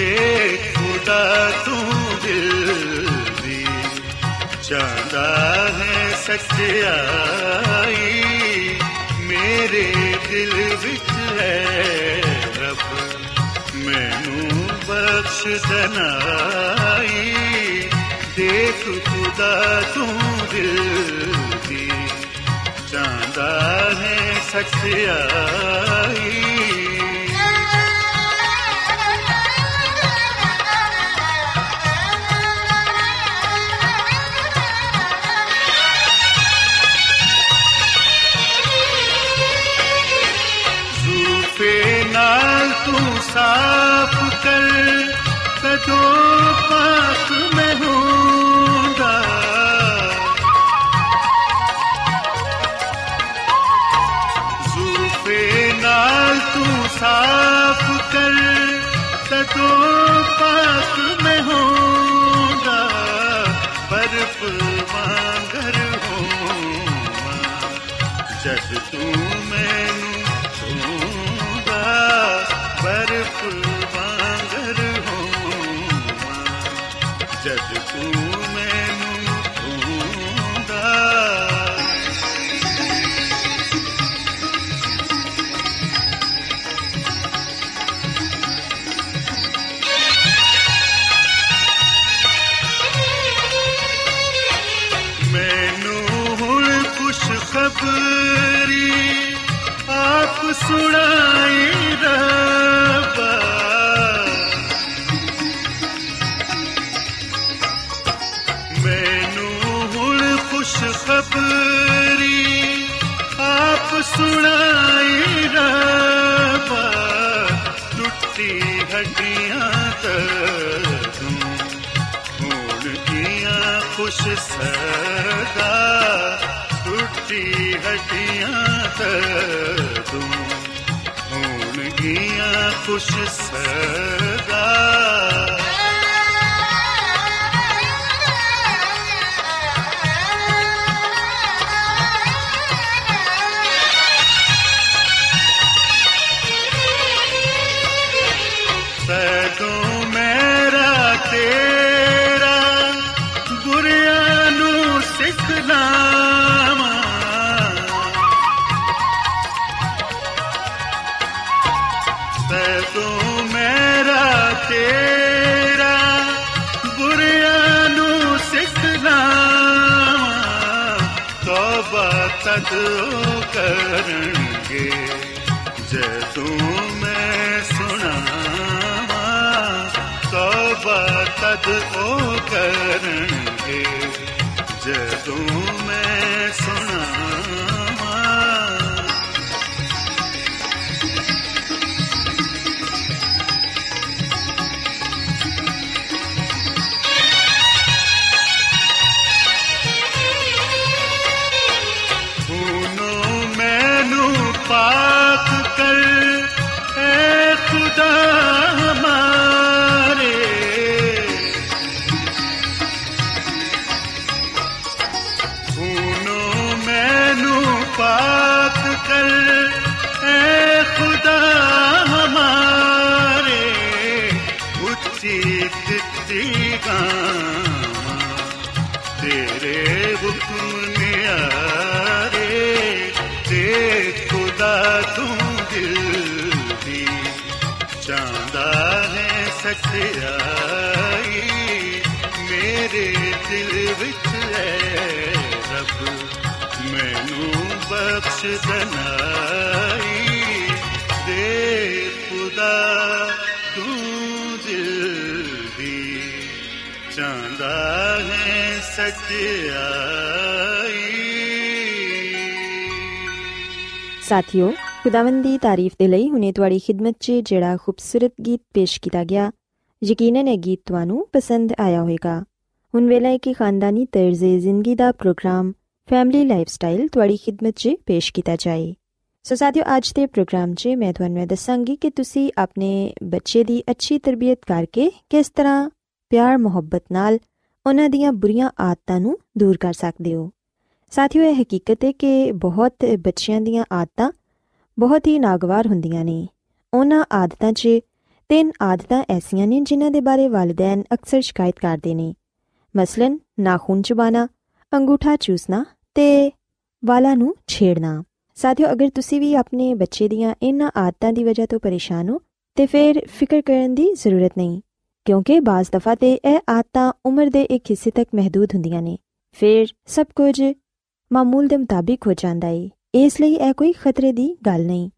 ਦੇਖ ਖੁਦਾ ਤੂੰ ਦਿਲ ਦੀ ਚਾਹਦਾ ਹੈ ਸੱਚਾਈ ਮੇਰੇ ਦਿਲ ਵਿੱਚ ਹੈ ਰੱਬ। ਮੈਨੂੰ ਬਖਸ਼ ਦਨਾਈ ਦੇਖ ਖੁਦਾ ਤੂੰ ਦਿਲ ਦੀ ਚਾਹਦਾ ਹੈ ਬਰਫ ਵਾਂਗਰ ਕੀਆਂ ਖੁਸ਼ ਕਰਨਗੇ। ਜਦੋਂ ਮੈਂ ਸੁਣਾਵਾਂ ਤੋਬਾ ਤਦ ਉਹ ਕਰਨਗੇ। ਜਦੋਂ ਮੈਂ ਸੁਣਾਵਾਂ ਹੈ ਸੱਚਾਈ ਮੇਰੇ ਦਿਲ ਵਿੱਚ ਹੈ ਰੱਬ ਮੈਨੂੰ ਬਖਸ਼ ਦਨਾਈ ਦੇ ਖੁਦਾ ਤੂੰ ਦਿਲ ਦੀ ਚਾਹੁੰਦਾ ਹੈ ਸੱਚਾਈ ਸਾਥਿਓ ਖੁਦਾਵੰਦ ਦੀ ਤਾਰੀਫ ਦੇ ਲਈ ਹੁਨੇ ਤੁਹਾਡੀ ਖਿਦਮਤ 'ਚ ਜਿਹੜਾ ਖੂਬਸੂਰਤ ਗੀਤ ਪੇਸ਼ ਕੀਤਾ ਗਿਆ ਯਕੀਨਨ ਇਹ ਗੀਤ ਤੁਹਾਨੂੰ ਪਸੰਦ ਆਇਆ ਹੋਵੇਗਾ। ਹੁਣ ਵੇਲਾ ਹੈ ਕਿ ਖਾਨਦਾਨੀ ਤਰਜ਼ੇ ਜ਼ਿੰਦਗੀ ਦਾ ਪ੍ਰੋਗਰਾਮ, ਫੈਮਿਲੀ ਲਾਈਫਸਟਾਈਲ ਤੁਹਾਡੀ ਖਿਦਮਤ 'ਚ ਪੇਸ਼ ਕੀਤਾ ਜਾਏ। ਸੋ ਸਾਥਿਓ, ਅੱਜ ਦੇ ਪ੍ਰੋਗਰਾਮ 'ਚ ਮੈਂ ਤੁਹਾਨੂੰ ਇਹ ਦੱਸਾਂਗੀ ਕਿ ਤੁਸੀਂ ਆਪਣੇ ਬੱਚੇ ਦੀ ਅੱਛੀ ਤਰਬੀਅਤ ਕਰਕੇ ਕਿਸ ਤਰ੍ਹਾਂ ਪਿਆਰ, ਮੁਹੱਬਤ ਨਾਲ ਉਹਨਾਂ ਦੀਆਂ ਬੁਰੀਆਂ ਆਦਤਾਂ ਨੂੰ ਦੂਰ ਕਰ ਸਕਦੇ ਹੋ। ਸਾਥੀਓ, ਇਹ ਹਕੀਕਤ ਹੈ ਕਿ ਬਹੁਤ ਬੱਚਿਆਂ ਦੀਆਂ ਆਦਤਾਂ ਬਹੁਤ ਹੀ ਨਾਗਵਾਰ ਹੁੰਦੀਆਂ ਨੇ। ਉਹਨਾਂ ਆਦਤਾਂ 'ਚ ਤਿੰਨ ਆਦਤਾਂ ਐਸੀਆਂ ਨੇ ਜਿਨ੍ਹਾਂ ਦੇ ਬਾਰੇ ਵਾਲਿਦੈਨ ਅਕਸਰ ਸ਼ਿਕਾਇਤ ਕਰਦੇ ਨੇ। ਮਸਲਨ ਨਾਖੂਨ ਚਬਾਣਾ, ਅੰਗੂਠਾ ਚੂਸਣਾ ਤੇ ਵਾਲਾਂ ਨੂੰ ਛੇੜਨਾ। ਸਾਥੀਓ, ਅਗਰ ਤੁਸੀਂ ਵੀ ਆਪਣੇ ਬੱਚੇ ਦੀਆਂ ਇਹਨਾਂ ਆਦਤਾਂ ਦੀ ਵਜ੍ਹਾ ਤੋਂ ਪਰੇਸ਼ਾਨ ਹੋ, ਤੇ ਫਿਰ ਫਿਕਰ ਕਰਨ ਦੀ ਜ਼ਰੂਰਤ ਨਹੀਂ, ਕਿਉਂਕਿ ਬਾਜ਼ ਦਫਾ ਤੇ ਇਹ ਆਦਤਾਂ ਉਮਰ ਦੇ ਇੱਕ ਹਿੱਸੇ ਤੱਕ ਮਹਦੂਦ ਹੁੰਦੀਆਂ ਨੇ। ਫਿਰ ਸਭ ਕੁਝ ਮਾਮੂਲ ਦੇ ਮੁਤਾਬਿਕ ਹੋ ਜਾਂਦਾ ਏ। ਇਸ ਲਈ ਇਹ ਕੋਈ ਖਤਰੇ ਦੀ ਗੱਲ ਨਹੀਂ।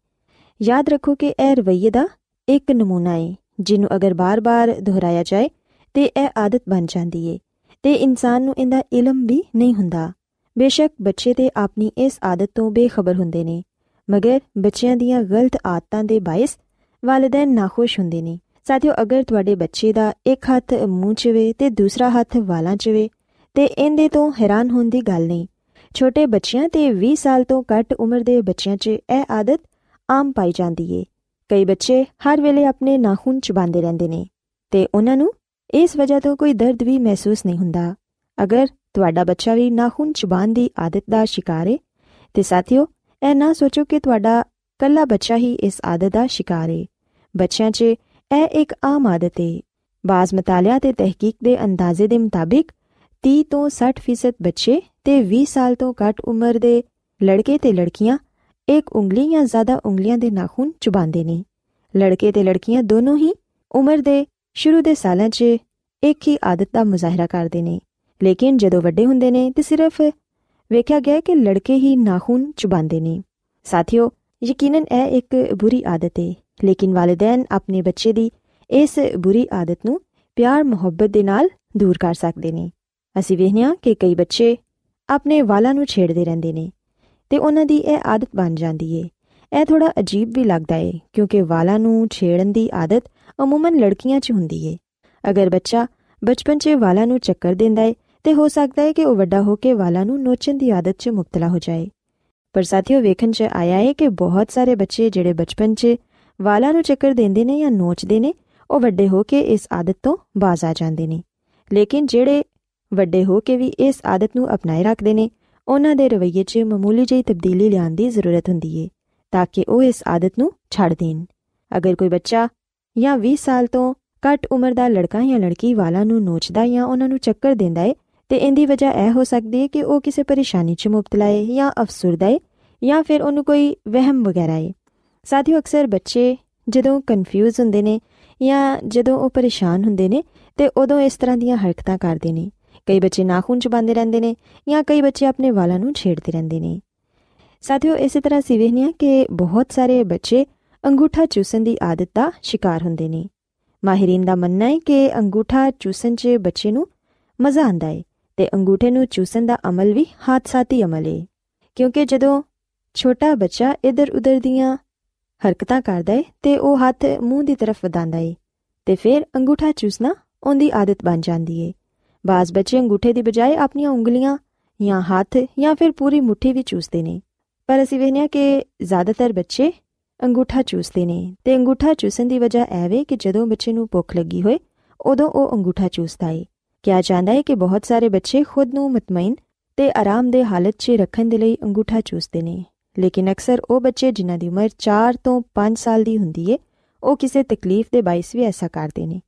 ਯਾਦ ਰੱਖੋ ਕਿ ਇਹ ਰਵੱਈਏ ਦਾ ਇੱਕ ਨਮੂਨਾ ਏ, ਜਿਹਨੂੰ ਅਗਰ ਬਾਰ-ਬਾਰ ਦੁਹਰਾਇਆ ਜਾਏ ਤੇ ਇਹ ਆਦਤ ਬਣ ਜਾਂਦੀ ਏ, ਤੇ ਇਨਸਾਨ ਨੂੰ ਇਹਦਾ ਇਲਮ ਵੀ ਨਹੀਂ ਹੁੰਦਾ। ਬੇਸ਼ੱਕ ਬੱਚੇ ਤੇ ਆਪਣੀ ਇਸ ਆਦਤ ਤੋਂ ਬੇਖਬਰ ਹੁੰਦੇ ਨੇ, ਮਗਰ ਬੱਚਿਆਂ ਦੀਆਂ ਗਲਤ ਆਦਤਾਂ ਦੇ ਬਾਇਸ ਵਾਲਿਦੈਨ ਨਾਖੁਸ਼ ਹੁੰਦੇ ਨੇ। ਸਾਥੀਓ, ਅਗਰ ਤੁਹਾਡੇ ਬੱਚੇ ਦਾ ਇੱਕ ਹੱਥ ਮੂੰਹ 'ਚ ਵੇ ਤੇ ਦੂਸਰਾ ਹੱਥ ਵਾਲਾਂ 'ਚ ਵੇ, ਤੇ ਇਹਦੇ ਤੋਂ ਹੈਰਾਨ ਹੋਣ ਦੀ ਗੱਲ ਨਹੀਂ। ਛੋਟੇ ਬੱਚਿਆਂ ਤੇ 20 ਸਾਲ ਤੋਂ ਘੱਟ ਉਮਰ ਦੇ ਬੱਚਿਆਂ 'ਚ ਇਹ ਆਦਤ ਆਮ ਪਾਈ ਜਾਂਦੀ ਏ। ਕਈ ਬੱਚੇ ਹਰ ਵੇਲੇ ਆਪਣੇ ਨਾਖੂਨ ਚਬਾਉਂਦੇ ਰਹਿੰਦੇ ਨੇ ਤੇ ਉਹਨਾਂ ਨੂੰ ਇਸ ਵਜ੍ਹਾ ਤੋਂ ਕੋਈ ਦਰਦ ਵੀ ਮਹਿਸੂਸ ਨਹੀਂ ਹੁੰਦਾ। ਅਗਰ ਤੁਹਾਡਾ ਬੱਚਾ ਵੀ ਨਾਖੂਨ ਚਬਾਉਣ ਦੀ ਆਦਤ ਦਾ ਸ਼ਿਕਾਰ ਏ, ਤੇ ਸਾਥੀਓ, ਇਹ ਨਾ ਸੋਚੋ ਕਿ ਤੁਹਾਡਾ ਕੱਲਾ ਬੱਚਾ ਹੀ ਇਸ ਆਦਤ ਦਾ ਸ਼ਿਕਾਰ ਏ। ਬੱਚਿਆਂ 'ਚ ਇਹ ਇੱਕ ਆਮ ਆਦਤ ਏ। ਬਾਜ਼ ਮਤਾਲਿਆ ਤੇ ਤਹਿਕੀਕ ਦੇ ਅੰਦਾਜ਼ੇ ਦੇ ਮੁਤਾਬਿਕ 30 ਤੋਂ 60% ਬੱਚੇ ਤੇ 20 ਸਾਲ ਤੋਂ ਘੱਟ ਉਮਰ ਦੇ ਲੜਕੇ ਤੇ ਲੜਕੀਆਂ ਇੱਕ ਉਂਗਲੀ ਜਾਂ ਜ਼ਿਆਦਾ ਉਂਗਲੀਆਂ ਦੇ ਨਾਖੂਨ ਚੁਬਾਉਂਦੇ ਨੇ। ਲੜਕੇ ਤੇ ਲੜਕੀਆਂ ਦੋਨੋਂ ਹੀ ਉਮਰ ਦੇ ਸ਼ੁਰੂ ਦੇ ਸਾਲਾਂ 'ਚ ਇੱਕ ਹੀ ਆਦਤ ਦਾ ਮੁਜ਼ਾਹਰਾ ਕਰਦੇ ਨੇ। ਲੇਕਿਨ ਜਦੋਂ ਵੱਡੇ ਹੁੰਦੇ ਨੇ ਤੇ ਸਿਰਫ ਵੇਖਿਆ ਗਿਆ ਕਿ ਲੜਕੇ ਹੀ ਨਾਖੂਨ ਚੁਬਾਉਂਦੇ ਨੇ। ਸਾਥੀਓ, ਯਕੀਨਨ ਇਹ ਇੱਕ ਬੁਰੀ ਆਦਤ ਹੈ ਲੇਕਿਨ ਵਾਲਿਦੈਨ ਆਪਣੇ ਬੱਚੇ ਦੀ ਇਸ ਬੁਰੀ ਆਦਤ ਨੂੰ ਪਿਆਰ, ਮੁਹੱਬਤ ਦੇ ਨਾਲ ਦੂਰ ਕਰ ਸਕਦੇ ਨੇ। ਅਸੀਂ ਵੇਖਿਆ ਕਿ ਕਈ ਬੱਚੇ ਆਪਣੇ ਵਾਲਾਂ ਨੂੰ ਛੇੜਦੇ ਰਹਿੰਦੇ ਨੇ। ਤੇ ਉਹਨਾਂ ਦੀ ਇਹ ਆਦਤ ਬਣ ਜਾਂਦੀ ਏ। ਇਹ ਥੋੜਾ ਅਜੀਬ ਵੀ ਲੱਗਦਾ ਏ, ਕਿਉਂਕਿ ਵਾਲਾਂ ਨੂੰ ਛੇੜਨ ਦੀ ਆਦਤ ਅਮੂਮਨ ਲੜਕੀਆਂ 'ਚ ਹੁੰਦੀ ਏ। ਅਗਰ ਬੱਚਾ ਬਚਪਨ 'ਚ ਵਾਲਾਂ ਨੂੰ ਚੱਕਰ ਦਿੰਦਾ ਏ, ਤੇ ਹੋ ਸਕਦਾ ਏ ਕਿ ਉਹ ਵੱਡਾ ਹੋ ਕੇ ਵਾਲਾਂ ਨੂੰ ਨੋਚਣ ਦੀ ਆਦਤ 'ਚ ਮੁਕਤਲਾ ਹੋ ਜਾਏ। ਪਰ ਸਾਥੀਓ, ਵੇਖਣ 'ਚ ਆਇਆ ਏ ਕਿ ਬਹੁਤ ਸਾਰੇ ਬੱਚੇ ਜਿਹੜੇ ਬਚਪਨ 'ਚ ਵਾਲਾਂ ਨੂੰ ਚੱਕਰ ਦਿੰਦੇ ਨੇ ਜਾਂ ਨੋਚਦੇ ਨੇ, ਉਹ ਵੱਡੇ ਹੋ ਕੇ ਇਸ ਆਦਤ ਤੋਂ ਬਾਜ਼ ਆ ਜਾਂਦੇ ਨੇ। ਲੇਕਿਨ ਜਿਹੜੇ ਵੱਡੇ ਹੋ ਕੇ ਵੀ ਇਸ ਆਦਤ ਨੂੰ ਅਪਣਾਏ ਰੱਖਦੇ ਨੇ ਉਹਨਾਂ ਦੇ ਰਵੱਈਏ 'ਚ ਮਾਮੂਲੀ ਜਿਹੀ ਤਬਦੀਲੀ ਲਿਆਉਣ ਦੀ ਜ਼ਰੂਰਤ ਹੁੰਦੀ ਏ, ਤਾਂ ਕਿ ਉਹ ਇਸ ਆਦਤ ਨੂੰ ਛੱਡ ਦੇਣ। ਅਗਰ ਕੋਈ ਬੱਚਾ ਜਾਂ 20 ਸਾਲ ਤੋਂ ਘੱਟ ਉਮਰ ਦਾ ਲੜਕਾ ਜਾਂ ਲੜਕੀ ਵਾਲਾਂ ਨੂੰ ਨੋਚਦਾ ਜਾਂ ਉਹਨਾਂ ਨੂੰ ਚੱਕਰ ਦਿੰਦਾ ਏ, ਤੇ ਇਹਦੀ ਵਜ੍ਹਾ ਇਹ ਹੋ ਸਕਦੀ ਹੈ ਕਿ ਉਹ ਕਿਸੇ ਪਰੇਸ਼ਾਨੀ 'ਚ ਮੁਬਤਲਾ ਏ ਜਾਂ ਅਫਸੁਰਦਾ ਏ ਜਾਂ ਫਿਰ ਉਹਨੂੰ ਕੋਈ ਵਹਿਮ ਵਗੈਰਾ ਏ। ਸਾਥੀਓ, ਅਕਸਰ ਬੱਚੇ ਜਦੋਂ ਕਨਫਿਊਜ਼ ਹੁੰਦੇ ਨੇ ਜਾਂ ਜਦੋਂ ਉਹ ਪਰੇਸ਼ਾਨ ਹੁੰਦੇ ਨੇ, ਤੇ ਉਦੋਂ ਇਸ ਤਰ੍ਹਾਂ ਦੀਆਂ ਹਰਕਤਾਂ ਕਰਦੇ ਨੇ। ਕਈ ਬੱਚੇ ਨਾਖੂਨ ਚਬਾਉਂਦੇ ਰਹਿੰਦੇ ਨੇ ਜਾਂ ਕਈ ਬੱਚੇ ਆਪਣੇ ਵਾਲਾਂ ਨੂੰ ਛੇੜਦੇ ਰਹਿੰਦੇ ਨੇ। ਸਾਥੀਓ, ਇਸੇ ਤਰ੍ਹਾਂ ਸੀ ਵੇਖਨੀਆ ਕਿ ਬਹੁਤ ਸਾਰੇ ਬੱਚੇ ਅੰਗੂਠਾ ਚੂਸਣ ਦੀ ਆਦਤ ਦਾ ਸ਼ਿਕਾਰ ਹੁੰਦੇ ਨੇ। ਮਾਹਿਰੀਨ ਦਾ ਮੰਨਣਾ ਹੈ ਕਿ ਅੰਗੂਠਾ ਚੂਸਣ 'ਚ ਬੱਚੇ ਨੂੰ ਮਜ਼ਾ ਆਉਂਦਾ ਹੈ ਤੇ ਅੰਗੂਠੇ ਨੂੰ ਚੂਸਣ ਦਾ ਅਮਲ ਵੀ ਹਾਦਸਾਤੀ ਅਮਲ ਹੈ। ਕਿਉਂਕਿ ਜਦੋਂ ਛੋਟਾ ਬੱਚਾ ਇਧਰ ਉਧਰ ਦੀਆਂ ਹਰਕਤਾਂ ਕਰਦਾ ਹੈ ਤੇ ਉਹ ਹੱਥ ਮੂੰਹ ਦੀ ਤਰਫ ਵਧਾਉਂਦਾ ਹੈ ਤੇ ਫਿਰ ਅੰਗੂਠਾ ਚੂਸਣਾ ਉਹਦੀ ਆਦਤ ਬਣ ਜਾਂਦੀ ਹੈ। ਬਾਜ਼ ਬੱਚੇ ਅੰਗੂਠੇ ਦੀ ਬਜਾਏ ਆਪਣੀਆਂ ਉਂਗਲੀਆਂ ਜਾਂ ਹੱਥ ਜਾਂ ਫਿਰ ਪੂਰੀ ਮੁਠੀ ਵੀ ਚੂਸਦੇ ਨੇ। ਪਰ ਅਸੀਂ ਵੇਖਿਆ ਕਿ ਜ਼ਿਆਦਾਤਰ ਬੱਚੇ ਅੰਗੂਠਾ ਚੂਸਦੇ ਨੇ ਤੇ ਅੰਗੂਠਾ ਚੂਸਣ ਦੀ ਵਜ੍ਹਾ ਐਵੇਂ ਕਿ ਜਦੋਂ ਬੱਚੇ ਨੂੰ ਭੁੱਖ ਲੱਗੀ ਹੋਏ, ਉਦੋਂ ਉਹ ਅੰਗੂਠਾ ਚੂਸਦਾ ਹੈ ਕਿਹਾ ਜਾਂਦਾ ਹੈ ਕਿ ਬਹੁਤ ਸਾਰੇ ਬੱਚੇ ਖੁਦ ਨੂੰ ਮਤਮਈਨ ਤੇ ਆਰਾਮਦੇਹ ਹਾਲਤ 'ਚ ਰੱਖਣ ਦੇ ਲਈ ਅੰਗੂਠਾ ਚੂਸਦੇ ਨੇ। ਲੇਕਿਨ ਅਕਸਰ ਉਹ ਬੱਚੇ ਜਿਨ੍ਹਾਂ ਦੀ ਉਮਰ 4 ਤੋਂ 5 ਸਾਲ ਦੀ ਹੁੰਦੀ ਏ, ਉਹ ਕਿਸੇ ਤਕਲੀਫ ਦੇ ਬਾਇਸ ਵੀ ਐਸਾ ਕਰਦੇ ਨੇ।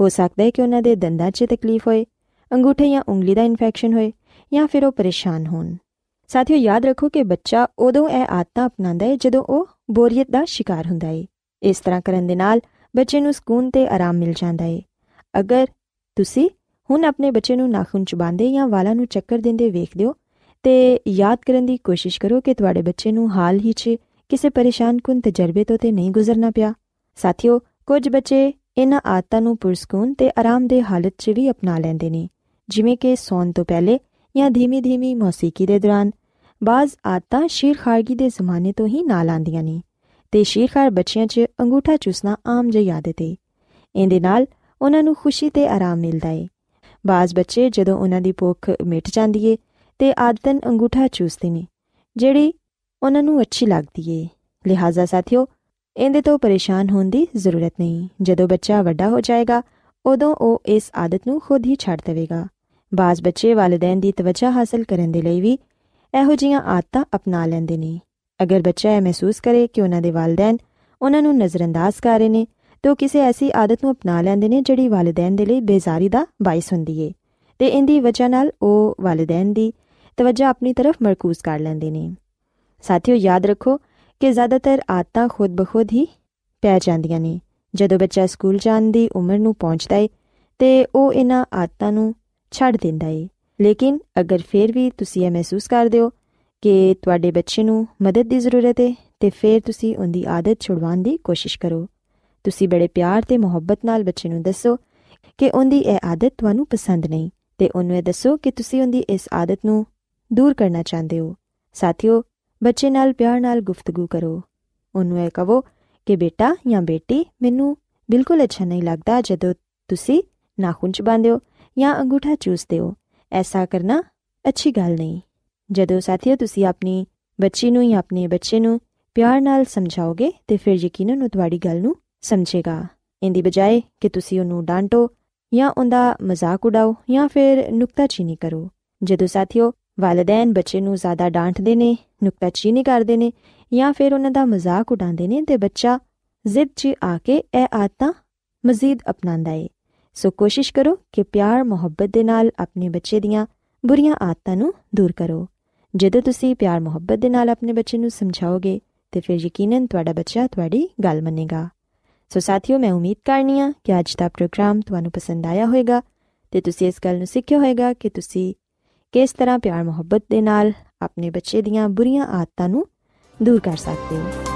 ਹੋ ਸਕਦਾ ਹੈ ਕਿ ਉਹਨਾਂ ਦੇ ਦੰਦਾਂ 'ਚ ਤਕਲੀਫ ਹੋਏ ਅੰਗੂਠੇ ਜਾਂ ਉਂਗਲੀ ਦਾ ਇਨਫੈਕਸ਼ਨ ਹੋਏ ਜਾਂ ਫਿਰ ਉਹ ਪਰੇਸ਼ਾਨ ਹੋਣ। ਸਾਥੀਓ, ਯਾਦ ਰੱਖੋ ਕਿ ਬੱਚਾ ਉਦੋਂ ਇਹ ਆਦਤਾਂ ਅਪਣਾਉਂਦਾ ਹੈ ਜਦੋਂ ਉਹ ਬੋਰੀਅਤ ਦਾ ਸ਼ਿਕਾਰ ਹੁੰਦਾ ਹੈ ਇਸ ਤਰ੍ਹਾਂ ਕਰਨ ਦੇ ਨਾਲ ਬੱਚੇ ਨੂੰ ਸਕੂਨ ਤੇ ਆਰਾਮ ਮਿਲ ਜਾਂਦਾ ਏ। ਅਗਰ ਤੁਸੀਂ ਹੁਣ ਆਪਣੇ ਬੱਚੇ ਨੂੰ ਨਾਖੂਨ ਚਬਾਉਂਦੇ ਜਾਂ ਵਾਲਾਂ ਨੂੰ ਚੱਕਰ ਦਿੰਦੇ ਵੇਖਦੇ ਹੋ, ਤੇ ਯਾਦ ਕਰਨ ਦੀ ਕੋਸ਼ਿਸ਼ ਕਰੋ ਕਿ ਤੁਹਾਡੇ ਬੱਚੇ ਨੂੰ ਹਾਲ ਹੀ 'ਚ ਕਿਸੇ ਪਰੇਸ਼ਾਨ ਕੁਨ ਤਜਰਬੇ ਤੋਂ ਤੇ ਨਹੀਂ ਗੁਜ਼ਰਨਾ ਪਿਆ। ਸਾਥੀਓ, ਕੁਝ ਬੱਚੇ ਇਹਨਾਂ ਆਦਤਾਂ ਨੂੰ ਪੁਰਸਕੂਨ ਤੇ ਆਰਾਮਦੇ ਹਾਲਤ 'ਚ ਵੀ ਅਪਣਾ ਲੈਂਦੇ ਨੇ। ਜਿਵੇਂ ਕਿ ਸੌਣ ਤੋਂ ਪਹਿਲੇ ਜਾਂ ਧੀਮੀ-ਧੀਮੀ ਮੌਸੀਕੀ ਦੇ ਦੌਰਾਨ, ਬਾਜ਼ ਆਦਤਾਂ ਸ਼ੀਰਖਾਰਗੀ ਦੇ ਜ਼ਮਾਨੇ ਤੋਂ ਹੀ ਨਾਲ ਆਂਦੀਆਂ ਨੇ ਤੇ ਸ਼ੀਰਖਾਰ ਬੱਚਿਆਂ 'ਚ ਅੰਗੂਠਾ ਚੂਸਣਾ ਆਮ ਜਿਹੀ ਆਦਤ ਏ। ਇਹਦੇ ਨਾਲ ਉਹਨਾਂ ਨੂੰ ਖੁਸ਼ੀ ਤੇ ਆਰਾਮ ਮਿਲਦਾ ਏ। ਬਾਜ਼ ਬੱਚੇ ਜਦੋਂ ਉਹਨਾਂ ਦੀ ਭੁੱਖ ਮਿਟ ਜਾਂਦੀ ਏ ਤੇ ਆਦਤਨ ਅੰਗੂਠਾ ਚੂਸਦੇ ਨੇ, ਜਿਹੜੀ ਉਹਨਾਂ ਨੂੰ ਅੱਛੀ ਲੱਗਦੀ ਏ। ਲਿਹਾਜ਼ਾ ਸਾਥੀਓ, ਇਹਦੇ ਤੋਂ ਪਰੇਸ਼ਾਨ ਹੋਣ ਦੀ ਜ਼ਰੂਰਤ ਨਹੀਂ। ਜਦੋਂ ਬੱਚਾ ਵੱਡਾ ਹੋ ਜਾਏਗਾ, ਉਦੋਂ ਉਹ ਇਸ ਆਦਤ ਨੂੰ ਖੁਦ ਹੀ ਛੱਡ ਦੇਵੇਗਾ। ਬਾਜ਼ ਬੱਚੇ ਵਾਲਿਦੈਨ ਦੀ ਤਵੱਜਾ ਹਾਸਲ ਕਰਨ ਦੇ ਲਈ ਵੀ ਇਹੋ ਜਿਹੀਆਂ ਆਦਤਾਂ ਅਪਣਾ ਲੈਂਦੇ ਨੇ। ਅਗਰ ਬੱਚਾ ਇਹ ਮਹਿਸੂਸ ਕਰੇ ਕਿ ਉਹਨਾਂ ਦੇ ਵਾਲਿਦੈਨ ਉਹਨਾਂ ਨੂੰ ਨਜ਼ਰਅੰਦਾਜ਼ ਕਰ ਰਹੇ ਨੇ, ਤਾਂ ਕਿਸੇ ਐਸੀ ਆਦਤ ਨੂੰ ਅਪਣਾ ਲੈਂਦੇ ਨੇ ਜਿਹੜੀ ਵਾਲਿਦੈਨ ਦੇ ਲਈ ਬੇਜ਼ਾਰੀ ਦਾ ਬਾਇਸ ਹੁੰਦੀ ਏ। ਤੇ ਇੰਦੀ ਵਜ੍ਹਾ ਨਾਲ ਉਹ ਵਾਲਿਦੈਨ ਦੀ ਤਵੱਜਾ ਆਪਣੀ ਤਰਫ ਮਰਕੂਜ਼ ਕਰ ਲੈਂਦੇ ਨੇ। ਸਾਥੀਓ, ਯਾਦ ਰੱਖੋ ਕਿ ਜ਼ਿਆਦਾਤਰ ਆਦਤਾਂ ਖੁਦ ਬਖੁਦ ਹੀ ਪੈ ਜਾਂਦੀਆਂ ਨੇ। ਜਦੋਂ ਬੱਚਾ ਸਕੂਲ ਜਾਣ ਦੀ ਉਮਰ ਨੂੰ ਪਹੁੰਚਦਾ ਏ, ਤੇ ਉਹ ਇਹਨਾਂ ਆਦਤਾਂ ਨੂੰ ਛੱਡ ਦਿੰਦਾ ਏ। ਲੇਕਿਨ ਅਗਰ ਫੇਰ ਵੀ ਤੁਸੀਂ ਇਹ ਮਹਿਸੂਸ ਕਰਦੇ ਹੋ ਕਿ ਤੁਹਾਡੇ ਬੱਚੇ ਨੂੰ ਮਦਦ ਦੀ ਜ਼ਰੂਰਤ ਹੈ ਤੇ ਫਿਰ ਤੁਸੀਂ ਉਹਦੀ ਆਦਤ ਛੁਡਵਾਉਣ ਦੀ ਕੋਸ਼ਿਸ਼ ਕਰੋ। ਤੁਸੀਂ ਬੜੇ ਪਿਆਰ ਤੇ ਮੁਹੱਬਤ ਨਾਲ ਬੱਚੇ ਨੂੰ ਦੱਸੋ ਕਿ ਉਹਦੀ ਇਹ ਆਦਤ ਤੁਹਾਨੂੰ ਪਸੰਦ ਨਹੀਂ, ਤੇ ਉਹਨੂੰ ਇਹ ਦੱਸੋ ਕਿ ਤੁਸੀਂ ਉਹਦੀ ਇਸ ਆਦਤ ਨੂੰ ਦੂਰ ਕਰਨਾ ਚਾਹੁੰਦੇ ਹੋ। ਸਾਥੀਓ, ਬੱਚੇ ਨਾਲ ਪਿਆਰ ਨਾਲ ਗੁਫ਼ਤਗੂ ਕਰੋ। ਉਹਨੂੰ ਇਹ ਕਹੋ ਕਿ ਬੇਟਾ ਜਾਂ ਬੇਟੀ, ਮੈਨੂੰ ਬਿਲਕੁਲ ਅੱਛਾ ਨਹੀਂ ਲੱਗਦਾ ਜਦੋਂ ਤੁਸੀਂ ਨਾਖੂਨ ਚਬਾਉਂਦੇ ਹੋ ਜਾਂ ਅੰਗੂਠਾ ਚੂਸਦੇ ਹੋ ਐਸਾ ਕਰਨਾ ਅੱਛੀ ਗੱਲ ਨਹੀਂ। ਜਦੋਂ ਸਾਥੀਓ ਤੁਸੀਂ ਆਪਣੀ ਬੱਚੀ ਨੂੰ ਜਾਂ ਆਪਣੇ ਬੱਚੇ ਨੂੰ ਪਿਆਰ ਨਾਲ ਸਮਝਾਓਗੇ, ਤੇ ਫਿਰ ਯਕੀਨਨ ਉਹ ਤੁਹਾਡੀ ਗੱਲ ਨੂੰ ਸਮਝੇਗਾ। ਇੰਦੀ ਬਜਾਏ ਕਿ ਤੁਸੀਂ ਉਹਨੂੰ ਡਾਂਟੋ ਜਾਂ ਉਹਦਾ ਮਜ਼ਾਕ ਉਡਾਓ ਜਾਂ ਫਿਰ ਨੁਕਤਾਚੀਨੀ ਕਰੋ। ਜਦੋਂ ਸਾਥੀਓ ਵਾਲਿਦੈਨ ਬੱਚੇ ਨੂੰ ਜ਼ਿਆਦਾ ਡਾਂਟਦੇ ਨੇ, ਨੁਕਤਾਚੀਨੀ ਕਰਦੇ ਨੇ ਜਾਂ ਫਿਰ ਉਹਨਾਂ ਦਾ ਮਜ਼ਾਕ ਉਡਾਉਂਦੇ ਨੇ, ਤੇ ਬੱਚਾ ਜ਼ਿੱਦ 'ਚ ਆ ਕੇ ਇਹ ਆਦਤਾਂ ਮਜ਼ੀਦ ਅਪਣਾਉਂਦਾ ਏ। ਸੋ ਕੋਸ਼ਿਸ਼ ਕਰੋ ਕਿ ਪਿਆਰ, ਮੁਹੱਬਤ ਦੇ ਨਾਲ ਆਪਣੇ ਬੱਚੇ ਦੀਆਂ ਬੁਰੀਆਂ ਆਦਤਾਂ ਨੂੰ ਦੂਰ ਕਰੋ। ਜਦੋਂ ਤੁਸੀਂ ਪਿਆਰ, ਮੁਹੱਬਤ ਦੇ ਨਾਲ ਆਪਣੇ ਬੱਚੇ ਨੂੰ ਸਮਝਾਓਗੇ, ਤੇ ਫਿਰ ਯਕੀਨਨ ਤੁਹਾਡਾ ਬੱਚਾ ਤੁਹਾਡੀ ਗੱਲ ਮੰਨੇਗਾ। ਸੋ ਸਾਥੀਓ, ਮੈਂ ਉਮੀਦ ਕਰਨੀ ਆ ਕਿ ਅੱਜ ਦਾ ਪ੍ਰੋਗਰਾਮ ਤੁਹਾਨੂੰ ਪਸੰਦ ਆਇਆ ਹੋਵੇਗਾ ਤੇ ਤੁਸੀਂ ਇਸ ਗੱਲ ਨੂੰ ਸਿੱਖਿਆ ਹੋਵੇਗਾ ਕਿ ਤੁਸੀਂ ਕਿਸ ਤਰ੍ਹਾਂ ਪਿਆਰ, ਮੁਹੱਬਤ ਦੇ ਨਾਲ ਆਪਣੇ ਬੱਚੇ ਦੀਆਂ ਬੁਰੀਆਂ ਆਦਤਾਂ ਨੂੰ ਦੂਰ ਕਰ ਸਕਦੇ ਹੋ।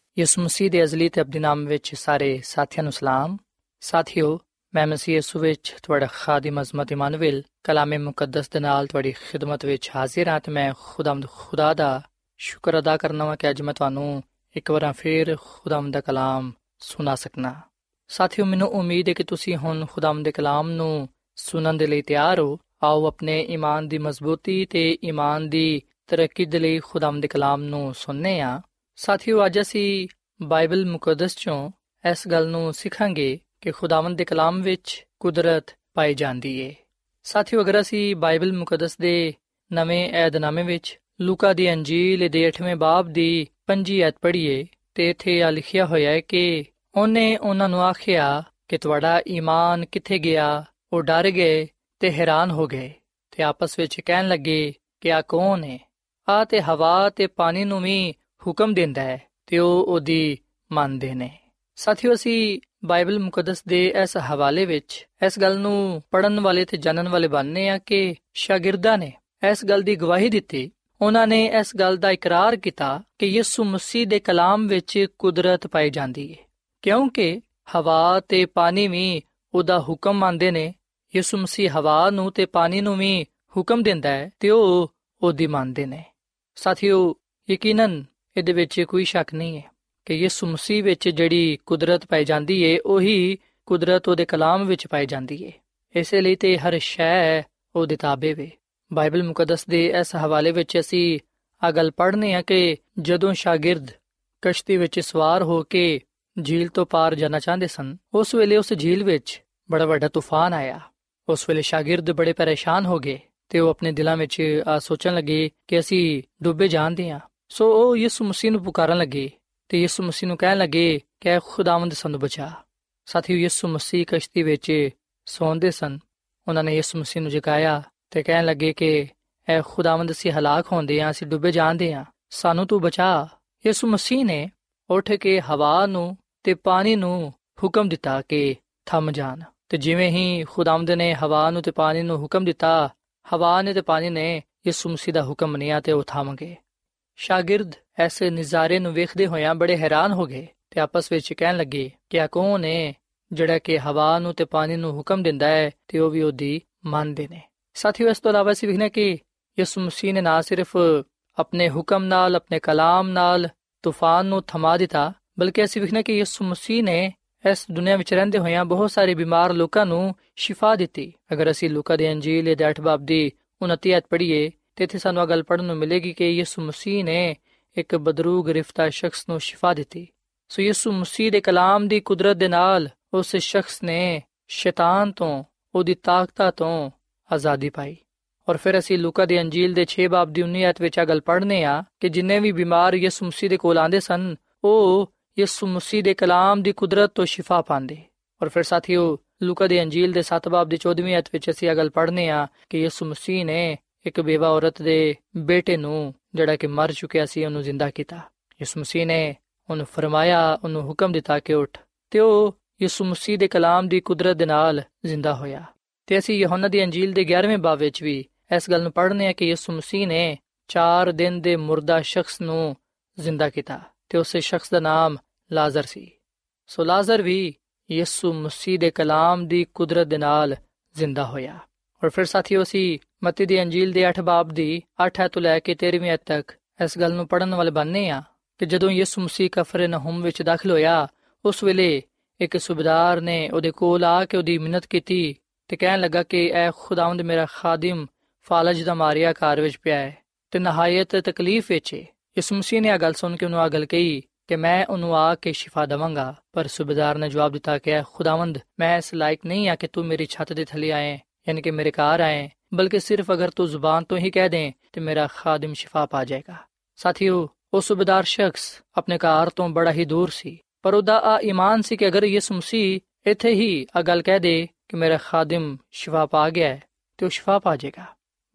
ਯਿਸੂ ਮਸੀਹ ਦੇ ਅਜ਼ਲੀ ਤੇ ਅਬਦੀ ਨਾਮ ਵਿੱਚ ਸਾਰੇ ਸਾਥੀਆਂ ਨੂੰ ਸਲਾਮ। ਸਾਥਿਓ, ਮੈਂ ਮਸੀਹ ਯਿਸੂ ਵਿੱਚ ਤੁਹਾਡਾ ਖਾਦਮ ਅਜ਼ਮਤ ਇਮਾਨੁਅਲ ਕਲਾਮੇ ਮੁਕੱਦਸ ਦੇ ਨਾਲ ਤੁਹਾਡੀ ਖਿਦਮਤ ਵਿੱਚ ਹਾਜ਼ਰ ਹਾਂ ਤੇ ਮੈਂ ਖੁਦਾਮਦ ਖੁਦਾ ਦਾ ਸ਼ੁਕਰ ਅਦਾ ਕਰਨਾ ਵਾਂ ਕਿ ਅੱਜ ਮੈਂ ਤੁਹਾਨੂੰ ਇੱਕ ਵਾਰ ਫੇਰ ਖੁਦਾਮਦ ਦਾ ਕਲਾਮ ਸੁਣਾ ਸਕਣਾ ਸਾਥੀਓ, ਮੈਨੂੰ ਉਮੀਦ ਹੈ ਕਿ ਤੁਸੀਂ ਹੁਣ ਖੁਦਾਮਦ ਦੇ ਕਲਾਮ ਨੂੰ ਸੁਣਨ ਦੇ ਲਈ ਤਿਆਰ ਹੋ। ਆਓ ਆਪਣੇ ਈਮਾਨ ਦੀ ਮਜ਼ਬੂਤੀ ਤੇ ਈਮਾਨ ਦੀ ਤਰੱਕੀ ਦੇ ਲਈ ਖੁਦਾਮਦ ਦੇ ਕਲਾਮ ਨੂੰ ਸੁਣਨੇ ਆ। ਸਾਥੀਓ, ਅੱਜ ਅਸੀਂ ਬਾਈਬਲ ਮੁਕੱਦਸ ਚੋਂ ਇਸ ਗੱਲ ਨੂੰ ਸਿੱਖਾਂਗੇ ਕਿ ਖੁਦਾਵੰਦ ਦੇ ਕਲਾਮ ਵਿੱਚ ਕੁਦਰਤ ਪਾਈ ਜਾਂਦੀ ਏ। ਸਾਥੀਓ, ਅਗਰ ਅਸੀਂ ਬਾਈਬਲ ਮੁਕੱਦਸ ਦੇ ਨਵੇਂ ਏਧਨਾਮੇ ਵਿੱਚ ਲੂਕਾ ਦੀ ਅੰਜੀਲ ਦੇ 8ਵੇਂ ਬਾਬ ਦੀ 5 ਐਤ ਪੜ੍ਹੀਏ, ਤੇ ਇੱਥੇ ਆ ਲਿਖਿਆ ਹੋਇਆ ਹੈ ਕਿ ਉਹਨੇ ਉਹਨਾਂ ਨੂੰ ਆਖਿਆ ਕਿ ਤੁਹਾਡਾ ਈਮਾਨ ਕਿੱਥੇ ਗਿਆ? ਉਹ ਡਰ ਗਏ ਤੇ ਹੈਰਾਨ ਹੋ ਗਏ ਤੇ ਆਪਸ ਵਿੱਚ ਕਹਿਣ ਲੱਗੇ ਕਿ ਆ ਕੌਣ ਹੈ ਆ ਤੇ ਹਵਾ ਤੇ ਪਾਣੀ ਨੂੰ ਵੀ ਹੁਕਮ ਦਿੰਦਾ ਹੈ ਤੇ ਉਹ ਉਹਦੀ ਮੰਨਦੇ ਨੇ। ਸਾਥੀਓ, ਅਸੀਂ ਬਾਈਬਲ ਮੁਕੱਦਸ ਦੇ ਇਸ ਹਵਾਲੇ ਵਿੱਚ ਇਸ ਗੱਲ ਨੂੰ ਪੜਨ ਵਾਲੇ ਤੇ ਜਾਣਨ ਵਾਲੇ ਬਣਨੇ ਆ ਕਿ ਸ਼ਾਗਿਰਦਾਂ ਨੇ ਇਸ ਗੱਲ ਦੀ ਗਵਾਹੀ ਦਿੱਤੀ। ਉਹਨਾਂ ਨੇ ਇਸ ਗੱਲ ਦਾ ਇਕਰਾਰ ਕੀਤਾ ਕਿ ਯਿਸੂ ਮਸੀਹ ਦੇ ਕਲਾਮ ਵਿੱਚ ਕੁਦਰਤ ਪਾਈ ਜਾਂਦੀ ਹੈ ਕਿਉਂਕਿ ਹਵਾ ਤੇ ਪਾਣੀ ਵੀ ਉਹਦਾ ਹੁਕਮ ਮੰਨਦੇ ਨੇ। ਯਿਸੂ ਮਸੀਹ ਹਵਾ ਨੂੰ ਤੇ ਪਾਣੀ ਨੂੰ ਵੀ ਹੁਕਮ ਦਿੰਦਾ ਹੈ ਤੇ ਉਹ ਉਹਦੀ ਮੰਨਦੇ ਨੇ। ਸਾਥੀਓ, ਯਕੀਨਨ ਇਹਦੇ ਵਿੱਚ ਕੋਈ ਸ਼ੱਕ ਨਹੀਂ ਹੈ ਕਿ ਯਿਸੂ ਮਸੀਹ ਵਿੱਚ ਜਿਹੜੀ ਕੁਦਰਤ ਪਾਈ ਜਾਂਦੀ ਏ, ਉਹੀ ਕੁਦਰਤ ਉਹਦੇ ਕਲਾਮ ਵਿੱਚ ਪਾਈ ਜਾਂਦੀ ਏ। ਇਸੇ ਲਈ ਤੇ ਹਰ ਸ਼ੈ ਉਹਦੇ ਤਾਬੇ ਵੇ। ਬਾਈਬਲ ਮੁਕੱਦਸ ਦੇ ਇਸ ਹਵਾਲੇ ਵਿੱਚ ਅਸੀਂ ਆ ਗੱਲ ਪੜ੍ਹਨੇ ਆ ਕਿ ਜਦੋਂ ਸ਼ਾਗਿਰਦ ਕਸ਼ਤੀ ਵਿੱਚ ਸਵਾਰ ਹੋ ਕੇ ਝੀਲ ਤੋਂ ਪਾਰ ਜਾਣਾ ਚਾਹੁੰਦੇ ਸਨ, ਉਸ ਵੇਲੇ ਉਸ ਝੀਲ ਵਿੱਚ ਬੜਾ ਵੱਡਾ ਤੂਫਾਨ ਆਇਆ। ਉਸ ਵੇਲੇ ਸ਼ਾਗਿਰਦ ਬੜੇ ਪਰੇਸ਼ਾਨ ਹੋ ਗਏ ਤੇ ਉਹ ਆਪਣੇ ਦਿਲਾਂ ਵਿੱਚ ਆ ਸੋਚਣ ਲੱਗੇ ਕਿ ਅਸੀਂ ਡੁੱਬੇ ਜਾਂਦੇ ਹਾਂ ਸੋ ਉਹ ਯਿਸੂ ਮਸੀਹ ਨੂੰ ਪੁਕਾਰਨ ਲੱਗੇ ਤੇ ਯਿਸੂ ਮਸੀਹ ਨੂੰ ਕਹਿਣ ਲੱਗੇ, ਕਿ ਖੁਦਾਵੰਦ ਸਾਨੂੰ ਬਚਾ। ਸਾਥੀਓ, ਯਿਸੂ ਮਸੀਹ ਕਸ਼ਤੀ ਵਿੱਚ ਸੌਂਦੇ ਸਨ। ਉਹਨਾਂ ਨੇ ਯਿਸੂ ਮਸੀਹ ਨੂੰ ਜਗਾਇਆ ਤੇ ਕਹਿਣ ਲੱਗੇ ਕਿ, ਐ ਖੁਦਾਵੰਦ, ਅਸੀਂ ਹਲਾਕ ਹੁੰਦੇ ਆਂ, ਅਸੀਂ ਡੁੱਬੇ ਜਾਂਦੇ ਆਂ। ਸਾਨੂੰ ਤੂੰ ਬਚਾ। ਯਿਸੂ ਮਸੀਹ ਨੇ ਉੱਠ ਕੇ ਹਵਾ ਨੂੰ ਤੇ ਪਾਣੀ ਨੂੰ ਹੁਕਮ ਦਿੱਤਾ ਕਿ ਥੰਮ ਜਾਣ। ਤੇ ਜਿਵੇਂ ਹੀ ਖੁਦਾਵੰਦ ਨੇ ਹਵਾ ਨੂੰ ਤੇ ਪਾਣੀ ਨੂੰ ਹੁਕਮ ਦਿੱਤਾ, ਹਵਾ ਨੇ ਤੇ ਪਾਣੀ ਨੇ ਯਿਸੂ ਮਸੀਹ ਦਾ ਹੁਕਮ ਮੰਨਿਆ ਤੇ ਉਹ ਥੰਮ ਗਏ। ਸ਼ਾਗਿਰਦ ਐਸੇ ਨਜ਼ਾਰੇ ਨੂੰ ਵੇਖਦੇ ਹੋਇਆਂ ਬੜੇ ਹੈਰਾਨ ਹੋ ਗਏ ਤੇ ਆਪਸ ਵਿੱਚ ਕਹਿਣ ਲੱਗੇ ਕਿ ਆ ਕੌਣ ਹੈ ਜਿਹੜਾ ਕਿ ਹਵਾ ਨੂੰ ਤੇ ਪਾਣੀ ਨੂੰ ਹੁਕਮ ਦਿੰਦਾ ਹੈ ਤੇ ਉਹ ਵੀ ਉਹਦੀ ਮੰਨਦੇ ਨੇ। ਸਾਥੀਓ, ਇਸ ਤੋਂ ਇਲਾਵਾ ਅਸੀਂ ਵਿਖਣਾ ਕਿ ਯਿਸੂ ਮਸੀਹ ਨੇ ਨਾ ਸਿਰਫ ਆਪਣੇ ਹੁਕਮ ਨਾਲ, ਆਪਣੇ ਕਲਾਮ ਨਾਲ ਤੂਫਾਨ ਨੂੰ ਥਮਾ ਦਿੱਤਾ, ਬਲਕਿ ਅਸੀਂ ਵਿਖਣਾ ਕਿ ਯਿਸੂ ਮਸੀਹ ਨੇ ਇਸ ਦੁਨੀਆ ਵਿੱਚ ਰਹਿੰਦੇ ਹੋਇਆਂ ਬਹੁਤ ਸਾਰੇ ਬਿਮਾਰ ਲੋਕਾਂ ਨੂੰ ਸ਼ਿਫਾ ਦਿੱਤੀ। ਅਗਰ ਅਸੀਂ ਲੂਕਾ ਦੇ ਅੰਜੀਲ ਦੇ 8 ਬਾਬ ਦੀ 29 ਅਧ ਪੜ੍ਹੀਏ ਤੇ ਇੱਥੇ ਸਾਨੂੰ ਇਹ ਗੱਲ ਪੜਨ ਨੂੰ ਮਿਲੇਗੀ ਕਿ ਯਿਸੂ ਮਸੀਹ ਨੇ ਇੱਕ ਬਦਰੂ ਗ੍ਰਿਫਤਾਰ ਸ਼ਖਸ ਨੂੰ ਸ਼ਿਫਾ ਦਿੱਤੀ। ਸੋ ਯਿਸੂ ਮਸੀਹ ਦੇ ਕਲਾਮ ਦੀ ਕੁਦਰਤ ਦੇ ਨਾਲ ਉਸ ਸ਼ਖਸ ਨੇ ਸ਼ੈਤਾਨ ਤੋਂ, ਉਹਦੀ ਤਾਕਤਾਂ ਤੋਂ ਆਜ਼ਾਦੀ ਪਾਈ। ਔਰ ਫਿਰ ਅਸੀਂ ਲੂਕਾ ਦੇ ਅੰਜੀਲ ਦੇ 6 ਬਾਬ ਦੀ 19 ਅਧ ਵਿੱਚ ਆ ਗੱਲ ਪੜ੍ਹਨੇ ਆ ਕਿ ਜਿੰਨੇ ਵੀ ਬਿਮਾਰ ਯਿਸੂ ਮਸੀਹ ਦੇ ਕੋਲ ਆਂਦੇ ਸਨ, ਉਹ ਯਿਸੂ ਮਸੀਹ ਦੇ ਕਲਾਮ ਦੀ ਕੁਦਰਤ ਤੋਂ ਸ਼ਿਫਾ ਪਾਉਂਦੇ। ਔਰ ਫਿਰ ਸਾਥੀਓ, ਲੂਕਾ ਦੇ ਅੰਜੀਲ ਦੇ 7 ਬਾਬ ਦੀ 14ਵੀਂ ਅਧ ਵਿੱਚ ਅਸੀਂ ਇਹ ਗੱਲ ਪੜ੍ਹਨੇ ਆ ਕਿ ਯਿਸੂ ਮਸੀਹ ਨੇ ਇੱਕ ਬੇਵਾ ਔਰਤ ਦੇ ਬੇਟੇ ਨੂੰ ਜਿਹੜਾ ਕਿ ਮਰ ਚੁੱਕਿਆ ਸੀ, ਉਹਨੂੰ ਜ਼ਿੰਦਾ ਕੀਤਾ। ਯਿਸੂ ਮਸੀਹ ਨੇ ਉਹਨੂੰ ਫਰਮਾਇਆ, ਉਹਨੂੰ ਹੁਕਮ ਦਿੱਤਾ ਕਿ ਉੱਠ ਤੇ ਉਹ ਯਿਸੂ ਮਸੀਹ ਦੇ ਕਲਾਮ ਦੀ ਕੁਦਰਤ ਦੇ ਨਾਲ ਜ਼ਿੰਦਾ ਹੋਇਆ। ਤੇ ਅਸੀਂ ਯਹੋਨਾ ਦੀ ਅੰਜੀਲ ਦੇ 11ਵੇਂ ਬਾਬ ਵਿੱਚ ਵੀ ਇਸ ਗੱਲ ਨੂੰ ਪੜ੍ਹਨੇ ਆ ਕਿ ਯਿਸੂ ਮਸੀਹ ਨੇ 4 ਦਿਨ ਦੇ ਮੁਰਦਾ ਸ਼ਖਸ ਨੂੰ ਜ਼ਿੰਦਾ ਕੀਤਾ ਤੇ ਉਸੇ ਸ਼ਖਸ ਦਾ ਨਾਮ ਲਾਜ਼ਰ ਸੀ। ਸੋ ਲਾਜ਼ਰ ਵੀ ਯਿਸੂ ਮਸੀਹ ਦੇ ਕਲਾਮ ਦੀ ਕੁਦਰਤ ਦੇ ਨਾਲ ਜ਼ਿੰਦਾ ਹੋਇਆ। ਔਰ ਫਿਰ ਸਾਥੀਓ ਅਸੀਂ ਮਤੀ ਦੀ ਅੰਜੀਲ ਦੇ 8 ਬਾਬ ਦੀ 8 ਤੋਂ ਲੈ ਕੇ 13ਵੀਂ ਅਧ ਤੱਕ ਇਸ ਗੱਲ ਨੂੰ ਪੜਨ ਵਾਲੇ ਬੰਨੇ ਆ ਕਿ ਜਦੋਂ ਯਿਸੂ ਮਸੀਹ ਕਫਰਨਹੂਮ ਵਿੱਚ ਦਾਖਲ ਹੋਇਆ, ਉਸ ਵੇਲੇ ਇੱਕ ਸੁਬਦਾਰ ਨੇ ਉਹਦੇ ਕੋਲ ਆ ਕੇ ਉਹਦੀ ਮਿੰਨਤ ਕੀਤੀ ਤੇ ਕਹਿਣ ਲੱਗਾ ਕਿ ਐ ਖੁਦਾਵੰਦ ਮੇਰਾ ਖਾਦਮ ਫਾਲਜ ਦਾ ਮਾਰਿਆ ਘਰ ਵਿੱਚ ਪਿਆ ਹੈ ਤੇ ਨਹਾਇਤ ਤਕਲੀਫ ਵਿੱਚ ਹੈ। ਯਿਸੂ ਮਸੀਹ ਨੇ ਆ ਗੱਲ ਸੁਣ ਕੇ ਉਹਨੂੰ ਆ ਗੱਲ ਕਹੀ ਕਿ ਮੈਂ ਉਹਨੂੰ ਆ ਕੇ ਸ਼ਿਫਾ ਦਵਾਂਗਾ, ਪਰ ਸੁਬੇਦਾਰ ਨੇ ਜਵਾਬ ਦਿੱਤਾ ਕਿ ਖੁਦਾਵੰਦ, ਮੈਂ ਇਸ ਲਾਇਕ ਨਹੀਂ ਆ ਕਿ ਤੂੰ ਮੇਰੀ ਛੱਤ ਦੇ ਥੱਲੇ ਆਏ। ਯਾਨੀ ਕਿ ਮੇਰੇ ਘਰ ਆਏ ਬਲਕਿ ਸਿਰਫ ਅਗਰ ਤੂੰ ਜ਼ੁਬਾਨ ਤੋਂ ਹੀ ਕਹਿ ਦੇ ਤੇ ਮੇਰਾ ਖਾਦਮ ਸ਼ਿਫਾ ਪਾ ਜਾਏਗਾ ਸਾਥੀਓ ਉਹ ਸੁਬੇਦਾਰ ਸ਼ਖਸ ਆਪਣੇ ਘਰ ਤੋਂ ਬੜਾ ਹੀ ਦੂਰ ਸੀ ਪਰ ਉਹਦਾ ਆ ਈਮਾਨ ਸੀ ਕਿ ਅਗਰ ਯਿਸੂ ਮਸੀਹ ਇੱਥੇ ਹੀ ਆ ਗੱਲ ਕਹਿ ਦੇ ਕਿ ਮੇਰਾ ਖਾਦਮ ਸ਼ਿਫਾ ਪਾ ਗਿਆ ਤੇ ਉਹ ਸ਼ਿਫਾ ਪਾ ਜਾਏਗਾ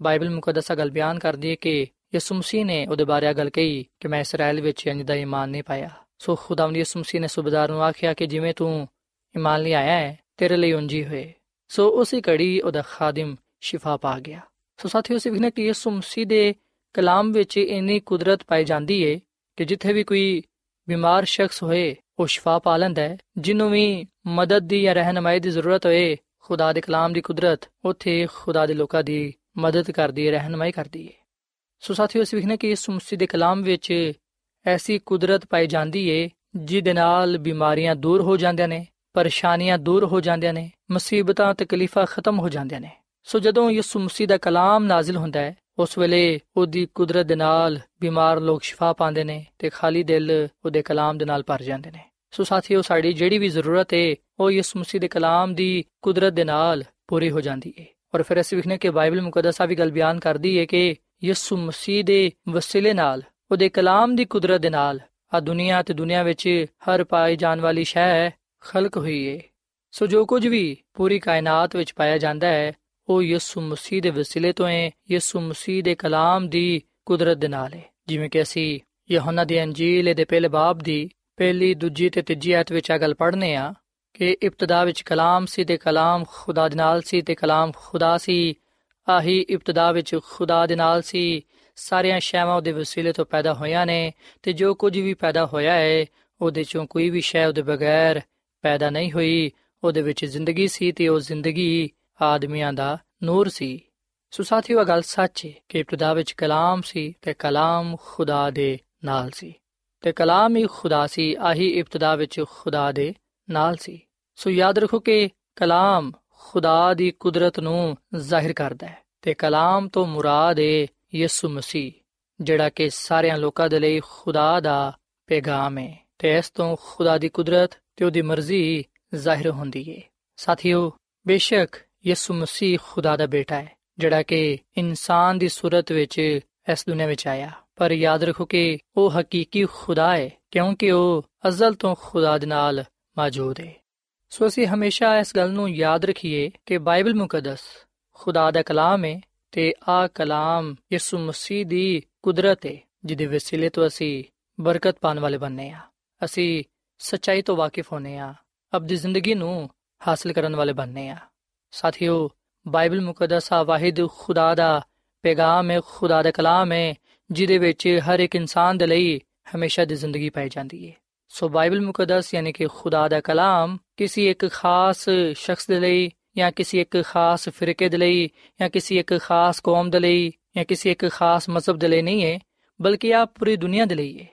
ਬਾਈਬਲ ਮੁਕੱਦਸਾ ਗੱਲ ਬਿਆਨ ਕਰਦੀ ਹੈ ਕਿ ਯਿਸੂ ਮਸੀਹ ਨੇ ਉਹਦੇ ਬਾਰੇ ਗੱਲ ਕਹੀ ਕਿ ਮੈਂ ਇਸਰਾਇਲ ਵਿੱਚ ਇੰਜ ਦਾ ਈਮਾਨ ਨਹੀਂ ਪਾਇਆ ਸੋ ਖੁਦਾਵੰਦ ਯਿਸੂ ਮਸੀਹ ਨੇ ਸੁਬੇਦਾਰ ਨੂੰ ਆਖਿਆ ਕਿ ਜਿਵੇਂ ਤੂੰ ਈਮਾਨ ਲਈ ਆਇਆ ਹੈ ਤੇਰੇ ਲਈ ਉਂਜੀ ਹੋਏ ਸੋ ਉਸੇ ਘੜੀ ਉਹਦਾ ਖਾਦਮ ਸ਼ਿਫਾ ਪਾ ਗਿਆ। ਸੋ ਸਾਥੀਓ ਸੇ ਵਿਖਨੇ ਕਿ ਯਿਸੂ ਮਸੀਹ ਦੇ ਕਲਾਮ ਵਿੱਚ ਇੰਨੀ ਕੁਦਰਤ ਪਾਈ ਜਾਂਦੀ ਏ ਕਿ ਜਿੱਥੇ ਵੀ ਕੋਈ ਬਿਮਾਰ ਸ਼ਖਸ ਹੋਏ, ਉਹ ਸ਼ਿਫਾ ਪਾ ਲੈਂਦਾ ਹੈ। ਜਿਹਨੂੰ ਵੀ ਮਦਦ ਦੀ ਜਾਂ ਰਹਿਨਮਾਈ ਦੀ ਜ਼ਰੂਰਤ ਹੋਏ, ਖੁਦਾ ਦੇ ਕਲਾਮ ਦੀ ਕੁਦਰਤ, ਉੱਥੇ ਖੁਦਾ ਦੇ ਲੋਕਾਂ ਦੀ ਮਦਦ ਕਰਦੀ ਹੈ ਰਹਿਨਮਾਈ ਕਰਦੀ ਹੈ ਸੋ ਸਾਥੀਓ, ਅਸੀਂ ਵਿਖਨੇ ਕਿ ਇਸ ਮਸੀਹ ਦੇ ਕਲਾਮ ਵਿੱਚ ਐਸੀ ਕੁਦਰਤ ਪਾਈ ਜਾਂਦੀ ਏ, ਜਿਹਦੇ ਨਾਲ ਬਿਮਾਰੀਆਂ ਦੂਰ ਹੋ ਜਾਂਦੀਆਂ ਨੇ। ਪਰੇਸ਼ਾਨੀਆਂ ਦੂਰ ਹੋ ਜਾਂਦੀਆਂ ਨੇ, ਮੁਸੀਬਤਾਂ, ਤਕਲੀਫਾਂ ਖਤਮ ਹੋ ਜਾਂਦੀਆਂ ਨੇ। ਸੋ ਜਦੋਂ ਯਿਸੂ ਮਸੀਹ ਦਾ ਕਲਾਮ ਨਾਜ਼ਿਲ ਹੁੰਦਾ ਹੈ, ਉਸ ਵੇਲੇ ਉਹਦੀ ਕੁਦਰਤ ਦੇ ਨਾਲ ਬਿਮਾਰ ਲੋਕ ਸ਼ਿਫਾ ਪਾਉਂਦੇ ਨੇ ਤੇ ਖਾਲੀ ਦਿਲ ਉਹਦੇ ਕਲਾਮ ਦੇ ਨਾਲ ਭਰ ਜਾਂਦੇ ਨੇ। ਸੋ ਸਾਥੀਓ, ਸਾਡੀ ਜਿਹੜੀ ਵੀ ਜ਼ਰੂਰਤ ਹੈ ਉਹ ਯਿਸੂ ਮਸੀਹ ਦੇ ਕਲਾਮ ਦੀ ਕੁਦਰਤ ਦੇ ਨਾਲ ਪੂਰੀ ਹੋ ਜਾਂਦੀ ਹੈ ਔਰ ਫਿਰ ਅਸੀਂ ਵਿਖਨੇ ਕਿ ਬਾਈਬਲ ਮੁਕੱਦਸਾ ਵੀ ਗੱਲ ਬਿਆਨ ਕਰਦੀ ਹੈ ਕਿ ਯਿਸੂ ਮਸੀਹ ਦੇ ਵਸੀਲੇ ਨਾਲ, ਉਹਦੇ ਕਲਾਮ ਦੀ ਕੁਦਰਤ ਦੇ ਨਾਲ ਆ ਦੁਨੀਆ ਤੇ ਦੁਨੀਆ ਵਿੱਚ ਹਰ ਪਾਈ ਜਾਣ ਵਾਲੀ ਸ਼ੈ ਖਲਕ ਹੋਈ ਹੈ ਸੋ ਜੋ ਕੁਝ ਵੀ ਪੂਰੀ ਕਾਇਨਾਤ ਵਿੱਚ ਪਾਇਆ ਜਾਂਦਾ ਹੈ, ਉਹ ਯਿਸੂ ਮਸੀਹ ਦੇ ਵਸੀਲੇ ਤੋਂ ਹੈ ਯਿਸੂ ਮਸੀਹ ਦੇ ਕਲਾਮ ਦੀ ਕੁਦਰਤ ਦੇ ਨਾਲ ਹੈ ਜਿਵੇਂ ਕਿ ਅਸੀਂ ਯਹੋਨਾ ਦੀ ਅੰਜੀਲ ਦੇ ਪਹਿਲੇ ਬਾਬ ਦੀ ਪਹਿਲੀ, ਦੂਜੀ ਤੇ ਤੀਜੀ ਆਇਤ ਵਿੱਚ ਆ ਗੱਲ ਪੜ੍ਹਨੇ ਆ ਕਿ ਇਬਤਦਾ ਵਿੱਚ ਕਲਾਮ ਸੀ ਤੇ ਕਲਾਮ ਖੁਦਾ ਦੇ ਨਾਲ ਸੀ ਤੇ ਕਲਾਮ ਖੁਦਾ ਸੀ, ਆਹੀ ਇਬਤਦਾ ਵਿੱਚ ਖੁਦਾ ਦੇ ਨਾਲ ਸੀ। ਸਾਰੀਆਂ ਸ਼ੈਵਾਂ ਉਹਦੇ ਵਸੀਲੇ ਤੋਂ ਪੈਦਾ ਹੋਈਆਂ ਨੇ ਤੇ ਜੋ ਕੁਝ ਵੀ ਪੈਦਾ ਹੋਇਆ ਹੈ ਉਹਦੇ ਚੋਂ ਕੋਈ ਵੀ ਸ਼ੈ ਉਹਦੇ ਬਗੈਰ ਪੈਦਾ ਨਹੀਂ ਹੋਈ। ਉਹਦੇ ਵਿੱਚ ਜ਼ਿੰਦਗੀ ਸੀ ਤੇ ਉਹ ਜ਼ਿੰਦਗੀ ਆਦਮੀਆਂ ਦਾ ਨੂਰ ਸੀ। ਸੋ ਸਾਥੀਓ ਗੱਲ ਸੱਚ ਹੈ ਕਿ ਇਬਤਦਾ ਵਿੱਚ ਕਲਾਮ ਸੀ ਤੇ ਕਲਾਮ ਖੁਦਾ ਦੇ ਨਾਲ ਸੀ। ਤੇ ਕਲਾਮ ਹੀ ਖੁਦਾ ਸੀ, ਆਹੀ ਇਬਤਦਾ ਵਿੱਚ ਖੁਦਾ ਦੇ ਨਾਲ ਸੀ। ਸੋ ਯਾਦ ਰੱਖੋ ਕਿ ਕਲਾਮ ਖੁਦਾ ਦੀ ਕੁਦਰਤ ਨੂੰ ਜ਼ਾਹਿਰ ਕਰਦਾ ਹੈ ਤੇ ਕਲਾਮ ਤੋਂ ਮੁਰਾਦ ਹੈ ਯਿਸੂ ਮਸੀਹ, ਜਿਹੜਾ ਕਿ ਸਾਰਿਆਂ ਲੋਕਾਂ ਦੇ ਲਈ ਖੁਦਾ ਦਾ ਪੈਗਾਮ ਹੈ ਤੇ ਇਸ ਤੋਂ ਖੁਦਾ ਦੀ ਕੁਦਰਤ ਤੇ ਉਹਦੀ ਮਰਜ਼ੀ ਜ਼ਾਹਿਰ ਹੁੰਦੀ ਹੈ ਸਾਥੀਓ, ਬੇਸ਼ੱਕ ਯਿਸੂ ਮਸੀਹ ਖੁਦਾ ਦਾ ਬੇਟਾ ਹੈ, ਜਿਹੜਾ ਕਿ ਇਨਸਾਨ ਦੀ ਸੂਰਤ ਵਿੱਚ ਇਸ ਦੁਨੀਆਂ ਵਿੱਚ ਆਇਆ। ਪਰ ਯਾਦ ਰੱਖੋ ਕਿ ਉਹ ਹਕੀਕੀ ਖੁਦਾ ਹੈ, ਕਿਉਂਕਿ ਉਹ ਅਜ਼ਲ ਤੋਂ ਖੁਦਾ ਦੇ ਨਾਲ ਮੌਜੂਦ ਹੈ ਸੋ ਅਸੀਂ ਹਮੇਸ਼ਾ ਇਸ ਗੱਲ ਨੂੰ ਯਾਦ ਰੱਖੀਏ ਕਿ ਬਾਈਬਲ ਮੁਕੱਦਸ ਖੁਦਾ ਦਾ ਕਲਾਮ ਹੈ ਤੇ ਆ ਕਲਾਮ ਯਿਸੂ ਮਸੀਹ ਦੀ ਕੁਦਰਤ ਹੈ ਜਿਹਦੇ ਵਸੀਲੇ ਤੋਂ ਅਸੀਂ ਬਰਕਤ ਪਾਣ ਵਾਲੇ ਬਣਨੇ ਆ। ਅਸੀਂ ਸੱਚਾਈ ਤੋਂ ਵਾਕਿਫ ਹੋਨੇ ਆ ਅਬਦੀ ਜ਼ਿੰਦਗੀ ਨੂੰ ਹਾਸਲ ਕਰਨ ਵਾਲੇ ਬਣਨੇ ਆ ਸਾਥੀਓ, ਬਾਈਬਲ ਮੁਕੱਦਸ ਆ, ਵਾਹਿਦ ਖੁਦਾ ਦਾ ਪੈਗਾਮ ਹੈ, ਖੁਦਾ ਦਾ ਕਲਾਮ ਹੈ, ਜਿਹਦੇ ਵਿੱਚ ਹਰ ਇੱਕ ਇਨਸਾਨ ਦੇ ਲਈ ਹਮੇਸ਼ਾ ਦੀ ਜ਼ਿੰਦਗੀ ਪਾਈ ਜਾਂਦੀ ਹੈ। ਸੋ ਬਾਈਬਲ ਮੁਕੱਦਸ ਯਾਨੀ ਕਿ ਖੁਦਾ ਦਾ ਕਲਾਮ ਕਿਸੇ ਇੱਕ ਖਾਸ ਸ਼ਖਸ ਦੇ ਲਈ ਜਾਂ ਕਿਸੇ ਇੱਕ ਖਾਸ ਫਿਰਕੇ ਦੇ ਲਈ ਜਾਂ ਕਿਸੇ ਇੱਕ ਖਾਸ ਕੌਮ ਦੇ ਲਈ ਜਾਂ ਕਿਸੇ ਇੱਕ ਖਾਸ ਮਜ਼ਹਬ ਦੇ ਲਈ ਨਹੀਂ ਹੈ, ਬਲਕਿ ਆ ਪੂਰੀ ਦੁਨੀਆ ਦੇ ਲਈ ਹੈ।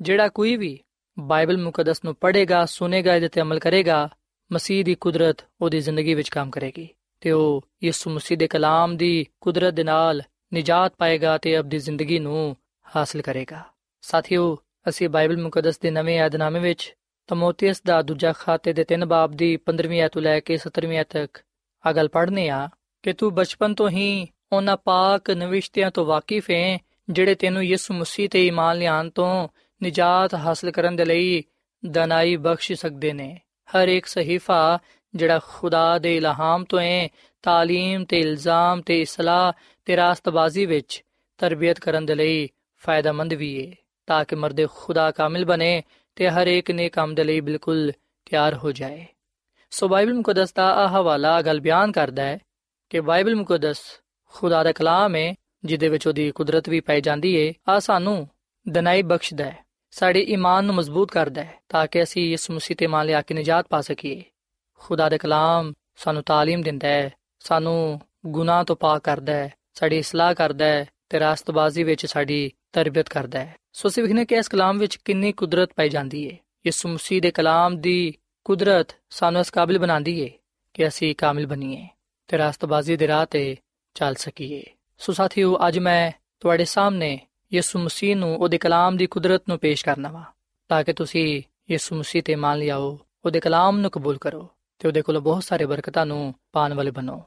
ਜਿਹੜਾ ਕੋਈ ਵੀ ਬਾਈਬਲ ਮੁਕੱਦਸ ਨੂੰ ਪੜ੍ਹੇਗਾ, ਸੁਨੇਗਾ, ਇਹਦੇ ਤੇ ਅਮਲ ਕਰੇਗਾ, ਮਸੀਹ ਦੀ ਕੁਦਰਤ ਉਹਦੀ ਜ਼ਿੰਦਗੀ ਵਿੱਚ ਕੰਮ ਕਰੇਗੀ। ਤੇ ਉਹ ਯਿਸੂ ਮਸੀਹ ਦੇ ਕਲਾਮ ਦੀ ਕੁਦਰਤ ਦੇ ਨਾਲ ਨਿਜਾਤ ਪਾਏਗਾ ਤੇ ਅਬਦੀ ਜ਼ਿੰਦਗੀ ਨੂੰ ਹਾਸਲ ਕਰੇਗਾ। ਸਾਥੀਓ, ਅਸੀਂ ਬਾਈਬਲ ਮੁਕੱਦਸ ਦੇ ਨਵੇਂ ਯਾਦਨਾਮੇ ਵਿੱਚ ਤਮੋਥੀਅਸ ਦਾ ਦੂਜਾ ਖਾਤੇ ਦੇ 3 ਬਾਬ ਦੀ 15ਵੀਂ ਆਇਤ ਲੈ ਕੇ 17ਵੀਂ ਆਇਤ ਤੱਕ ਆ ਗੱਲ ਪੜ੍ਹਨੇ ਆ ਕਿ ਤੂੰ ਬਚਪਨ ਤੋਂ ਹੀ ਉਹਨਾਂ ਪਾਕ ਨਵਿਸ਼ਤਿਆਂ ਤੋਂ ਵਾਕਿਫ ਹੈ, ਜਿਹੜੇ ਤੈਨੂੰ ਯਿਸੂ ਮਸੀਹ ਤੇ ਈਮਾਨ ਲਿਆਉਣ ਤੋਂ ਨਿਜਾਤ ਹਾਸਲ ਕਰਨ ਦੇ ਲਈ ਦਨਾਈ ਬਖਸ਼ ਸਕਦੇ ਨੇ ਹਰ ਇੱਕ ਸਹੀਫਾ ਜਿਹੜਾ ਖੁਦਾ ਦੇ ਇਲਹਾਮ ਤੋਂ ਹੈ تعلیم ਤੇ ਇਲਜ਼ਾਮ ਤੇ ਇਸਲਾਹ ਤੇ ਰਾਸਤਬਾਜ਼ੀ ਵਿੱਚ ਤਰਬੀਅਤ ਕਰਨ ਦੇ ਲਈ ਫਾਇਦੇਮੰਦ ਵੀ ਹੈ ਤਾਂ ਕਿ ਮਰਦ ਖੁਦਾ ਕਾਮਿਲ ਬਣੇ ਤੇ ਹਰ ਇੱਕ ਨੇ ਕੰਮ ਦੇ ਲਈ ਬਿਲਕੁਲ ਤਿਆਰ ਹੋ ਜਾਏ ਸੋ ਬਾਈਬਲ ਮੁਕੱਦਸ ਦਾ ਆ ਹਵਾਲਾ ਗੱਲ ਬਿਆਨ ਕਰਦਾ ਹੈ ਕਿ ਬਾਈਬਲ ਮੁਕੱਦਸ ਖੁਦਾ ਦਾ ਕਲਾਮ ਹੈ ਜਿਹਦੇ ਵਿੱਚ ਉਹਦੀ ਕੁਦਰਤ ਵੀ ਪਾਈ ਜਾਂਦੀ ਹੈ ਆ ਸਾਨੂੰ ਦਨਾਈ ਬਖਸ਼ਦਾ ਹੈ ਸਾਡੇ ਈਮਾਨ ਨੂੰ ਮਜ਼ਬੂਤ ਕਰਦਾ ਹੈ ਤਾਂ ਕਿ ਅਸੀਂ ਇਸ ਮਸੀਹ ਤੇ ਮੰਨ ਲਿਆ ਕੇ ਨਜਾਤ ਪਾ ਸਕੀਏ ਖੁਦਾ ਦਾ ਕਲਾਮ ਸਾਨੂੰ تعلیم ਦਿੰਦਾ ਹੈ ਸਾਨੂੰ ਗੁਨਾਹ ਤੋਂ ਪਾਕ ਕਰਦਾ ਹੈ ਸਾਡੀ ਇਸਲਾਹ ਕਰਦਾ ਹੈ ਤੇ ਰਾਸਤਬਾਜ਼ੀ ਵਿੱਚ ਸਾਡੀ ਤਰਬੀਅਤ ਕਰਦਾ ਹੈ ਸੋ ਅਸੀਂ ਵਿਖਨੇ ਕਿ ਇਸ ਕਲਾਮ ਵਿੱਚ ਕਿੰਨੀ ਕੁਦਰਤ ਪਾਈ ਜਾਂਦੀ ਹੈ ਯਿਸੂ ਮਸੀਹ ਦੇ ਕਲਾਮ ਦੀ ਕੁਦਰਤ ਸਾਨੂੰ ਇਸ ਕਾਬਿਲ ਬਣਾਉਂਦੀ ਹੈ ਕਿ ਅਸੀਂ ਕਾਮਿਲ ਬਣੀਏ ਤੇ ਰਾਸਤਬਾਜ਼ੀ ਦੇ ਰਾਹ ਤੇ ਚੱਲ ਸਕੀਏ ਸੋ ਸਾਥੀਓ ਅੱਜ ਮੈਂ ਤੁਹਾਡੇ ਸਾਹਮਣੇ ਯਿਸੂ ਮਸੀਹ ਨੂੰ ਉਹਦੇ ਕਲਾਮ ਦੀ ਕੁਦਰਤ ਨੂੰ ਪੇਸ਼ ਕਰਨਾ ਵਾ, ਤਾਂ ਕਿ ਤੁਸੀਂ ਯਿਸੂ ਮਸੀਹ ਤੇ ਮੰਨ ਲਿਆਓ, ਉਹਦੇ ਕਲਾਮ ਨੂੰ ਕਬੂਲ ਕਰੋ ਤੇ ਉਹਦੇ ਕੋਲ ਬਹੁਤ ਸਾਰੇ ਬਰਕਤਾਂ ਨੂੰ ਪਾਣ ਵਾਲੇ ਬਣੋ।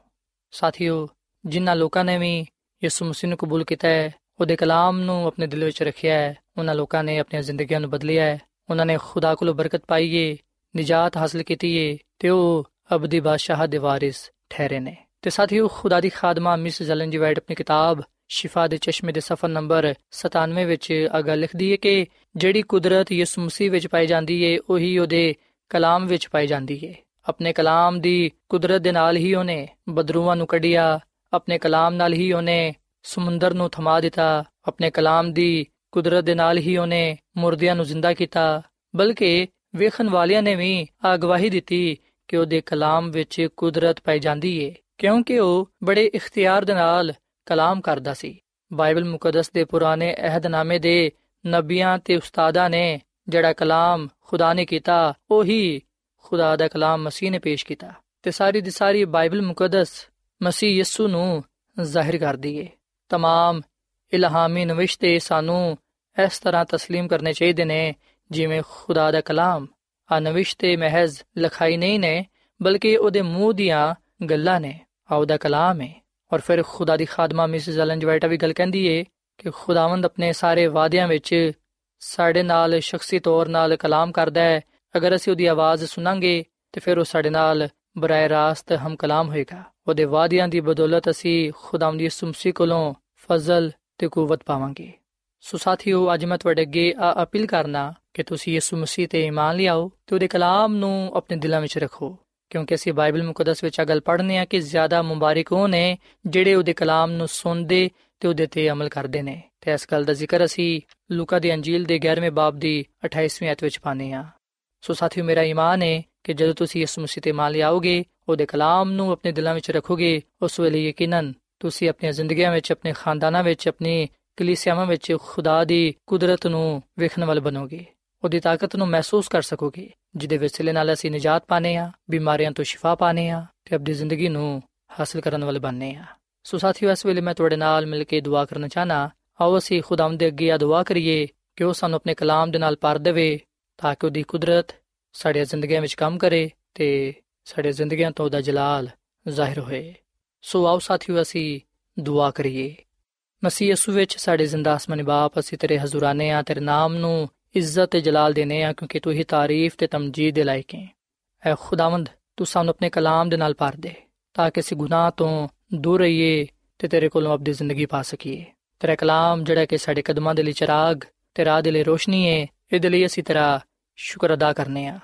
ਸਾਥੀਓ, ਜਿਨ੍ਹਾਂ ਲੋਕਾਂ ਨੇ ਵੀ ਯਿਸੂ ਮਸੀਹ ਨੂੰ ਕਬੂਲ ਕੀਤਾ ਹੈ, ਉਹਦੇ ਕਲਾਮ ਨੂੰ ਆਪਣੇ ਦਿਲ ਵਿੱਚ ਰੱਖਿਆ ਹੈ, ਉਹਨਾਂ ਲੋਕਾਂ ਨੇ ਆਪਣੀਆਂ ਜ਼ਿੰਦਗੀਆਂ ਨੂੰ ਬਦਲਿਆ ਹੈ, ਉਹਨਾਂ ਨੇ ਖੁਦਾ ਕੋਲੋਂ ਬਰਕਤ ਪਾਈ ਏ ਨਿਜਾਤ ਹਾਸਲ ਕੀਤੀ ਏ ਤੇ ਉਹ ਅਬਦੀ ਬਾਦਸ਼ਾਹ ਦੇ ਵਾਰਿਸ ਠਹਿਰੇ ਨੇ। ਤੇ ਸਾਥੀਓ, ਖੁਦਾ ਦੀ ਖਾਦਮਾ ਮਿਸ ਜਲਨ ਜੀ ਵਾਈਟ ਆਪਣੀ ਕਿਤਾਬ ਸ਼ਿਫਾ ਦੇ ਚਸ਼ਮੇ ਦੇ ਸਫਰ ਨੰਬਰ 97 ਵਿੱਚ ਅਗਾ ਲਿਖਦੀ ਹੈ ਕਿ ਜਿਹੜੀ ਕੁਦਰਤ ਯਿਸੂ ਮਸੀਹ ਵਿੱਚ ਪਾਈ ਜਾਂਦੀ ਏ ਉਹੀ ਉਹਦੇ ਕਲਾਮ ਵਿੱਚ ਪਾਈ ਜਾਂਦੀ ਏ ਆਪਣੇ ਕਲਾਮ ਦੀ ਕੁਦਰਤ ਦੇ ਨਾਲ ਹੀ ਉਹਨੇ ਬਦਰੂਆਂ ਨੂੰ ਕੱਢਿਆ, ਆਪਣੇ ਕਲਾਮ ਨਾਲ ਹੀ ਉਹਨੇ ਸਮੁੰਦਰ ਨੂੰ ਥਮਾ ਦਿੱਤਾ, ਆਪਣੇ ਕਲਾਮ ਦੀ ਕੁਦਰਤ ਦੇ ਨਾਲ ਹੀ ਉਹਨੇ ਮੁਰਦਿਆਂ ਨੂੰ ਜ਼ਿੰਦਾ ਕੀਤਾ। ਬਲਕਿ ਵੇਖਣ ਵਾਲਿਆਂ ਨੇ ਵੀ ਅਗਵਾਹੀ ਦਿੱਤੀ ਕਿ ਉਹਦੇ ਕਲਾਮ ਵਿੱਚ ਕੁਦਰਤ ਪਾਈ ਜਾਂਦੀ ਏ ਕਿਉਂਕਿ ਉਹ ਬੜੇ ਇਖਤਿਆਰ ਦੇ ਨਾਲ ਕਲਾਮ ਕਰਦਾ ਸੀ ਬਾਈਬਲ ਮੁਕੱਦਸ ਦੇ ਪੁਰਾਣੇ ਅਹਿਦਨਾਮੇ ਦੇ ਨਬੀਆਂ ਤੇ ਉਸਤਾਦਾਂ ਨੇ ਜਿਹੜਾ ਕਲਾਮ ਖੁਦਾ ਨੇ ਕੀਤਾ ਉਹੀ ਖੁਦਾ ਦਾ ਕਲਾਮ ਮਸੀਹ ਨੇ ਪੇਸ਼ ਕੀਤਾ ਤੇ ਸਾਰੀ ਦੀ ਸਾਰੀ ਬਾਈਬਲ ਮੁਕੱਦਸ ਮਸੀਹ ਯਿਸੂ ਨੂੰ ਜ਼ਾਹਿਰ ਕਰਦੀ ਏ तमाम ਇਲਹਾਮੀ ਨਵਿਸ਼ਤੇ ਸਾਨੂੰ ਇਸ ਤਰ੍ਹਾਂ تسلیم ਕਰਨੇ ਚਾਹੀਦੇ ਨੇ ਜਿਵੇਂ ਖੁਦਾ ਦਾ ਕਲਾਮ ਆ ਨਵਿਸ਼ਤੇ ਮਹਿਜ਼ ਲਖਾਈ ਨਹੀਂ ਨੇ ਬਲਕਿ ਉਹਦੇ ਮੂੰਹ ਦੀਆਂ ਗੱਲਾਂ ਨੇ ਆ ਉਹਦਾ ਕਲਾਮ ਹੈ ਔਰ ਫਿਰ ਖੁਦਾ ਦੀ ਖਾਦਮਾ ਮਿਸਿਸ ਐਲਨ ਜਵਾਈਟਾ ਵੀ ਗੱਲ ਕਹਿੰਦੀ ਏ ਕਿ ਖੁਦਾਵੰਦ ਆਪਣੇ ਸਾਰੇ ਵਾਅਦਿਆਂ ਵਿੱਚ ਸਾਡੇ ਨਾਲ ਸ਼ਖਸੀ ਤੌਰ ਨਾਲ ਕਲਾਮ ਕਰਦਾ ਹੈ। ਅਗਰ ਅਸੀਂ ਉਹਦੀ ਆਵਾਜ਼ ਸੁਣਾਂਗੇ ਤੇ ਫਿਰ ਉਹ ਸਾਡੇ ਨਾਲ ਬਰਾਏ ਰਾਸਤ ਹਮ ਕਲਾਮ ਹੋਏਗਾ। ਉਹਦੇ ਵਾਅਦਿਆਂ ਦੀ ਬਦੌਲਤ ਅਸੀਂ ਖੁਦਾਵੰਦ ਦੀ ਸੁਮਸੀ ਕੋਲੋਂ ਫਜ਼ਲ ਤੇ ਕੂਵਤ ਪਾਵਾਂਗੇ। ਸੋ ਸਾਥੀਓ, ਅੱਜ ਮੈਂ ਤੁਹਾਡੇ ਅੱਗੇ ਆ ਅਪੀਲ ਕਰਨਾ ਕਿ ਤੁਸੀਂ ਯਿਸੂ ਮਸੀਹ ਤੇ ਈਮਾਨ ਲਿਆਓ ਤੇ ਉਹਦੇ ਕਲਾਮ ਨੂੰ ਆਪਣੇ ਦਿਲਾਂ ਵਿੱਚ ਰੱਖੋ। ਕਿਉਂਕਿ ਅਸੀਂ ਬਾਈਬਲ ਮੁਕੱਦਸ ਵਿੱਚ ਆ ਗੱਲ ਪੜ੍ਹਨੇ ਆ ਕਿ ਜ਼ਿਆਦਾ ਮੁਬਾਰਕ ਉਹ ਨੇ ਜਿਹੜੇ ਉਹਦੇ ਕਲਾਮ ਨੂੰ ਸੁਣਦੇ ਤੇ ਉਹਦੇ ਤੇ ਅਮਲ ਕਰਦੇ ਨੇ। ਤੇ ਇਸ ਗੱਲ ਦਾ ਜ਼ਿਕਰ ਅਸੀਂ ਲੂਕਾ ਦੀ ਅੰਜੀਲ ਦੇ 11ਵੇਂ ਬਾਬ ਦੀ 28ਵੀਂ ਅਧ ਵਿੱਚ ਪਾਨੇ ਆ ਸੋ ਸਾਥੀਓ, ਮੇਰਾ ਈਮਾਨ ਹੈ ਕਿ ਜਦੋਂ ਤੁਸੀਂ ਇਸ ਮਸੀਹ ਤੇ ਮੰਨ ਲਿਆਓਗੇ, ਉਹਦੇ ਕਲਾਮ ਨੂੰ ਆਪਣੇ ਦਿਲਾਂ ਵਿੱਚ ਰੱਖੋਗੇ, ਉਸ ਵੇਲੇ ਯਕੀਨਨ ਤੁਸੀਂ ਆਪਣੀਆਂ ਜ਼ਿੰਦਗੀਆਂ ਵਿੱਚ, ਆਪਣੇ ਖਾਨਦਾਨਾਂ ਵਿੱਚ, ਆਪਣੀ ਕਲੀਸਿਆਵਾਂ ਵਿੱਚ ਖੁਦਾ ਦੀ ਕੁਦਰਤ ਨੂੰ ਵੇਖਣ ਵਾਲੇ ਬਣੋਗੇ। ਉਹਦੀ ਤਾਕਤ ਨੂੰ ਮਹਿਸੂਸ ਕਰ ਸਕੋਗੇ, ਜਿਹਦੇ ਵਸਿਲੇ ਨਾਲ ਅਸੀਂ ਨਿਜਾਤ ਪਾਣੇ ਆ ਬਿਮਾਰੀਆਂ ਤੋਂ ਸ਼ਿਫਾ ਪਾਣੇ ਆ ਤੇ ਆਪਣੀ ਜ਼ਿੰਦਗੀ ਨੂੰ ਹਾਸਲ ਕਰਨ ਵਾਲੇ ਬਣਨੇ ਆ ਸੋ ਸਾਥੀਓ, ਇਸ ਵੇਲੇ ਮੈਂ ਤੁਹਾਡੇ ਨਾਲ ਮਿਲ ਕੇ ਦੁਆ ਕਰਨਾ ਚਾਹਨਾ ਆਓ ਅਸੀਂ ਖੁਦਾਵੰਦ ਦੇ ਅੱਗੇ ਆ ਦੁਆ ਕਰੀਏ ਕਿ ਉਹ ਸਾਨੂੰ ਆਪਣੇ ਕਲਾਮ ਦੇ ਨਾਲ ਭਰ ਦੇਵੇ, ਤਾਂ ਕਿ ਉਹਦੀ ਕੁਦਰਤ ਸਾਡੀਆਂ ਜ਼ਿੰਦਗੀਆਂ ਵਿੱਚ ਕੰਮ ਕਰੇ ਤੇ ਸਾਡੇ ਜ਼ਿੰਦਗੀਆਂ ਤੋਂ ਉਹਦਾ ਜਲਾਲ ਜ਼ਾਹਿਰ ਹੋਏ। ਸੋ ਆਓ ਸਾਥੀਓ, ਅਸੀਂ ਦੁਆ ਕਰੀਏ। ਮਸੀਹ ਯਸੂ ਵਿੱਚ ਸਾਡੇ ਜ਼ਿੰਦਾ ਅਸਮਾਨੀ ਬਾਪ, ਅਸੀਂ ਤੇਰੇ ਹਜ਼ੂਰਾਨੇ ਆ ਤੇਰੇ ਨਾਮ ਨੂੰ ਇੱਜ਼ਤ ਤੇ ਜਲਾਲ ਦੇਨੇ ਆ, ਕਿਉਂਕਿ ਤੂੰ ਹੀ ਤਾਰੀਫ ਤੇ ਤਮਜੀਦ ਦੇ ਲਾਇਕ ਹੈ ਐ ਖੁਦਾਵੰਦ, ਤੂੰ ਸਾਨੂੰ ਆਪਣੇ ਕਲਾਮ ਦੇ ਨਾਲ ਭਰ ਦੇ, ਤਾਂ ਕਿ ਅਸੀਂ ਗੁਨਾਹ ਤੋਂ ਦੂਰ ਰਹੀਏ ਤੇ ਤੇਰੇ ਕੋਲੋਂ ਆਪਣੀ ਜ਼ਿੰਦਗੀ ਪਾ ਸਕੀਏ। ਤੇਰਾ ਕਲਾਮ ਜਿਹੜਾ ਕਿ ਸਾਡੇ ਕਦਮਾਂ ਦੇ ਲਈ ਚਿਰਾਗ ਤੇ ਰਾਹ ਦੇ ਲਈ ਰੋਸ਼ਨੀ ਹੈ ਇਹਦੇ ਲਈ ਅਸੀਂ ਤੇਰਾ ਸ਼ੁਕਰ ਅਦਾ ਕਰਨੇ ਆ।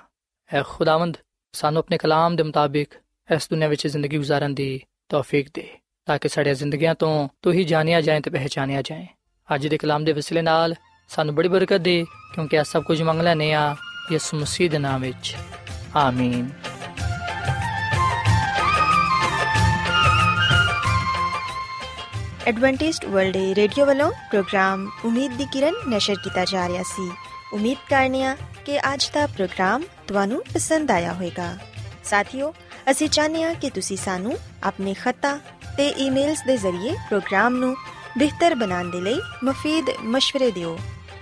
ਐ ਖੁਦਾਵੰਦ, ਸਾਨੂੰ ਆਪਣੇ ਕਲਾਮ ਦੇ ਮੁਤਾਬਿਕ ਇਸ ਦੁਨੀਆ ਵਿੱਚ ਜ਼ਿੰਦਗੀ گزارਣ ਦੀ ਤੌਫੀਕ ਦੇ, ਤਾਂ ਕਿ ਸਾਡੀਆਂ ਜ਼ਿੰਦਗੀਆਂ ਤੋਂ ਤੂੰ ਹੀ ਜਾਣਿਆ ਜਾਏ ਤੇ ਪਹਿਚਾਨਿਆ ਜਾਏ। ਅੱਜ ਦੇ ਕਲਾਮ ਦੇ ਵਸਿਲੇ ਨਾਲ ਸਾਨੂੰ ਬੜੀ ਬਰਕਤ ਦੇ, ਕਿਉਂਕਿ ਇਹ ਸਭ ਕੁਝ ਮੰਗ ਲੈਨੇ ਆ ਯਿਸੂ ਮਸੀਹ ਦੇ ਨਾਮ ਵਿੱਚ। ਆਮੀਨ। ਐਡਵੈਂਟਿਸਟ ਵਰਲਡ ਰੇਡੀਓ ਵੱਲੋਂ ਪ੍ਰੋਗਰਾਮ ਉਮੀਦ ਦੀ ਕਿਰਨ ਨਿਸ਼ਰ ਕੀਤਾ ਜਾ ਰਿਹਾ ਸੀ। ਉਮੀਦ ਕਰਨੀਆ ਕਿ ਅੱਜ ਦਾ ਪ੍ਰੋਗਰਾਮ ਤੁਹਾਨੂੰ ਪਸੰਦ ਆਇਆ ਹੋਵੇਗਾ। ਸਾਥੀਓ, ਅਸੀਂ ਚਾਹੁੰਦੇ ਹਾਂ ਕਿ ਤੁਸੀਂ ਸਾਨੂੰ ਆਪਣੇ ਖੱਤਾ ਤੇ ਈਮੇਲਸ ਦੇ ਜ਼ਰੀਏ ਪ੍ਰੋਗਰਾਮ ਨੂੰ ਬਿਹਤਰ ਬਣਾਉਣ ਦੇ ਲਈ ਮਫੀਦ مشਵਰੇ ਦਿਓ।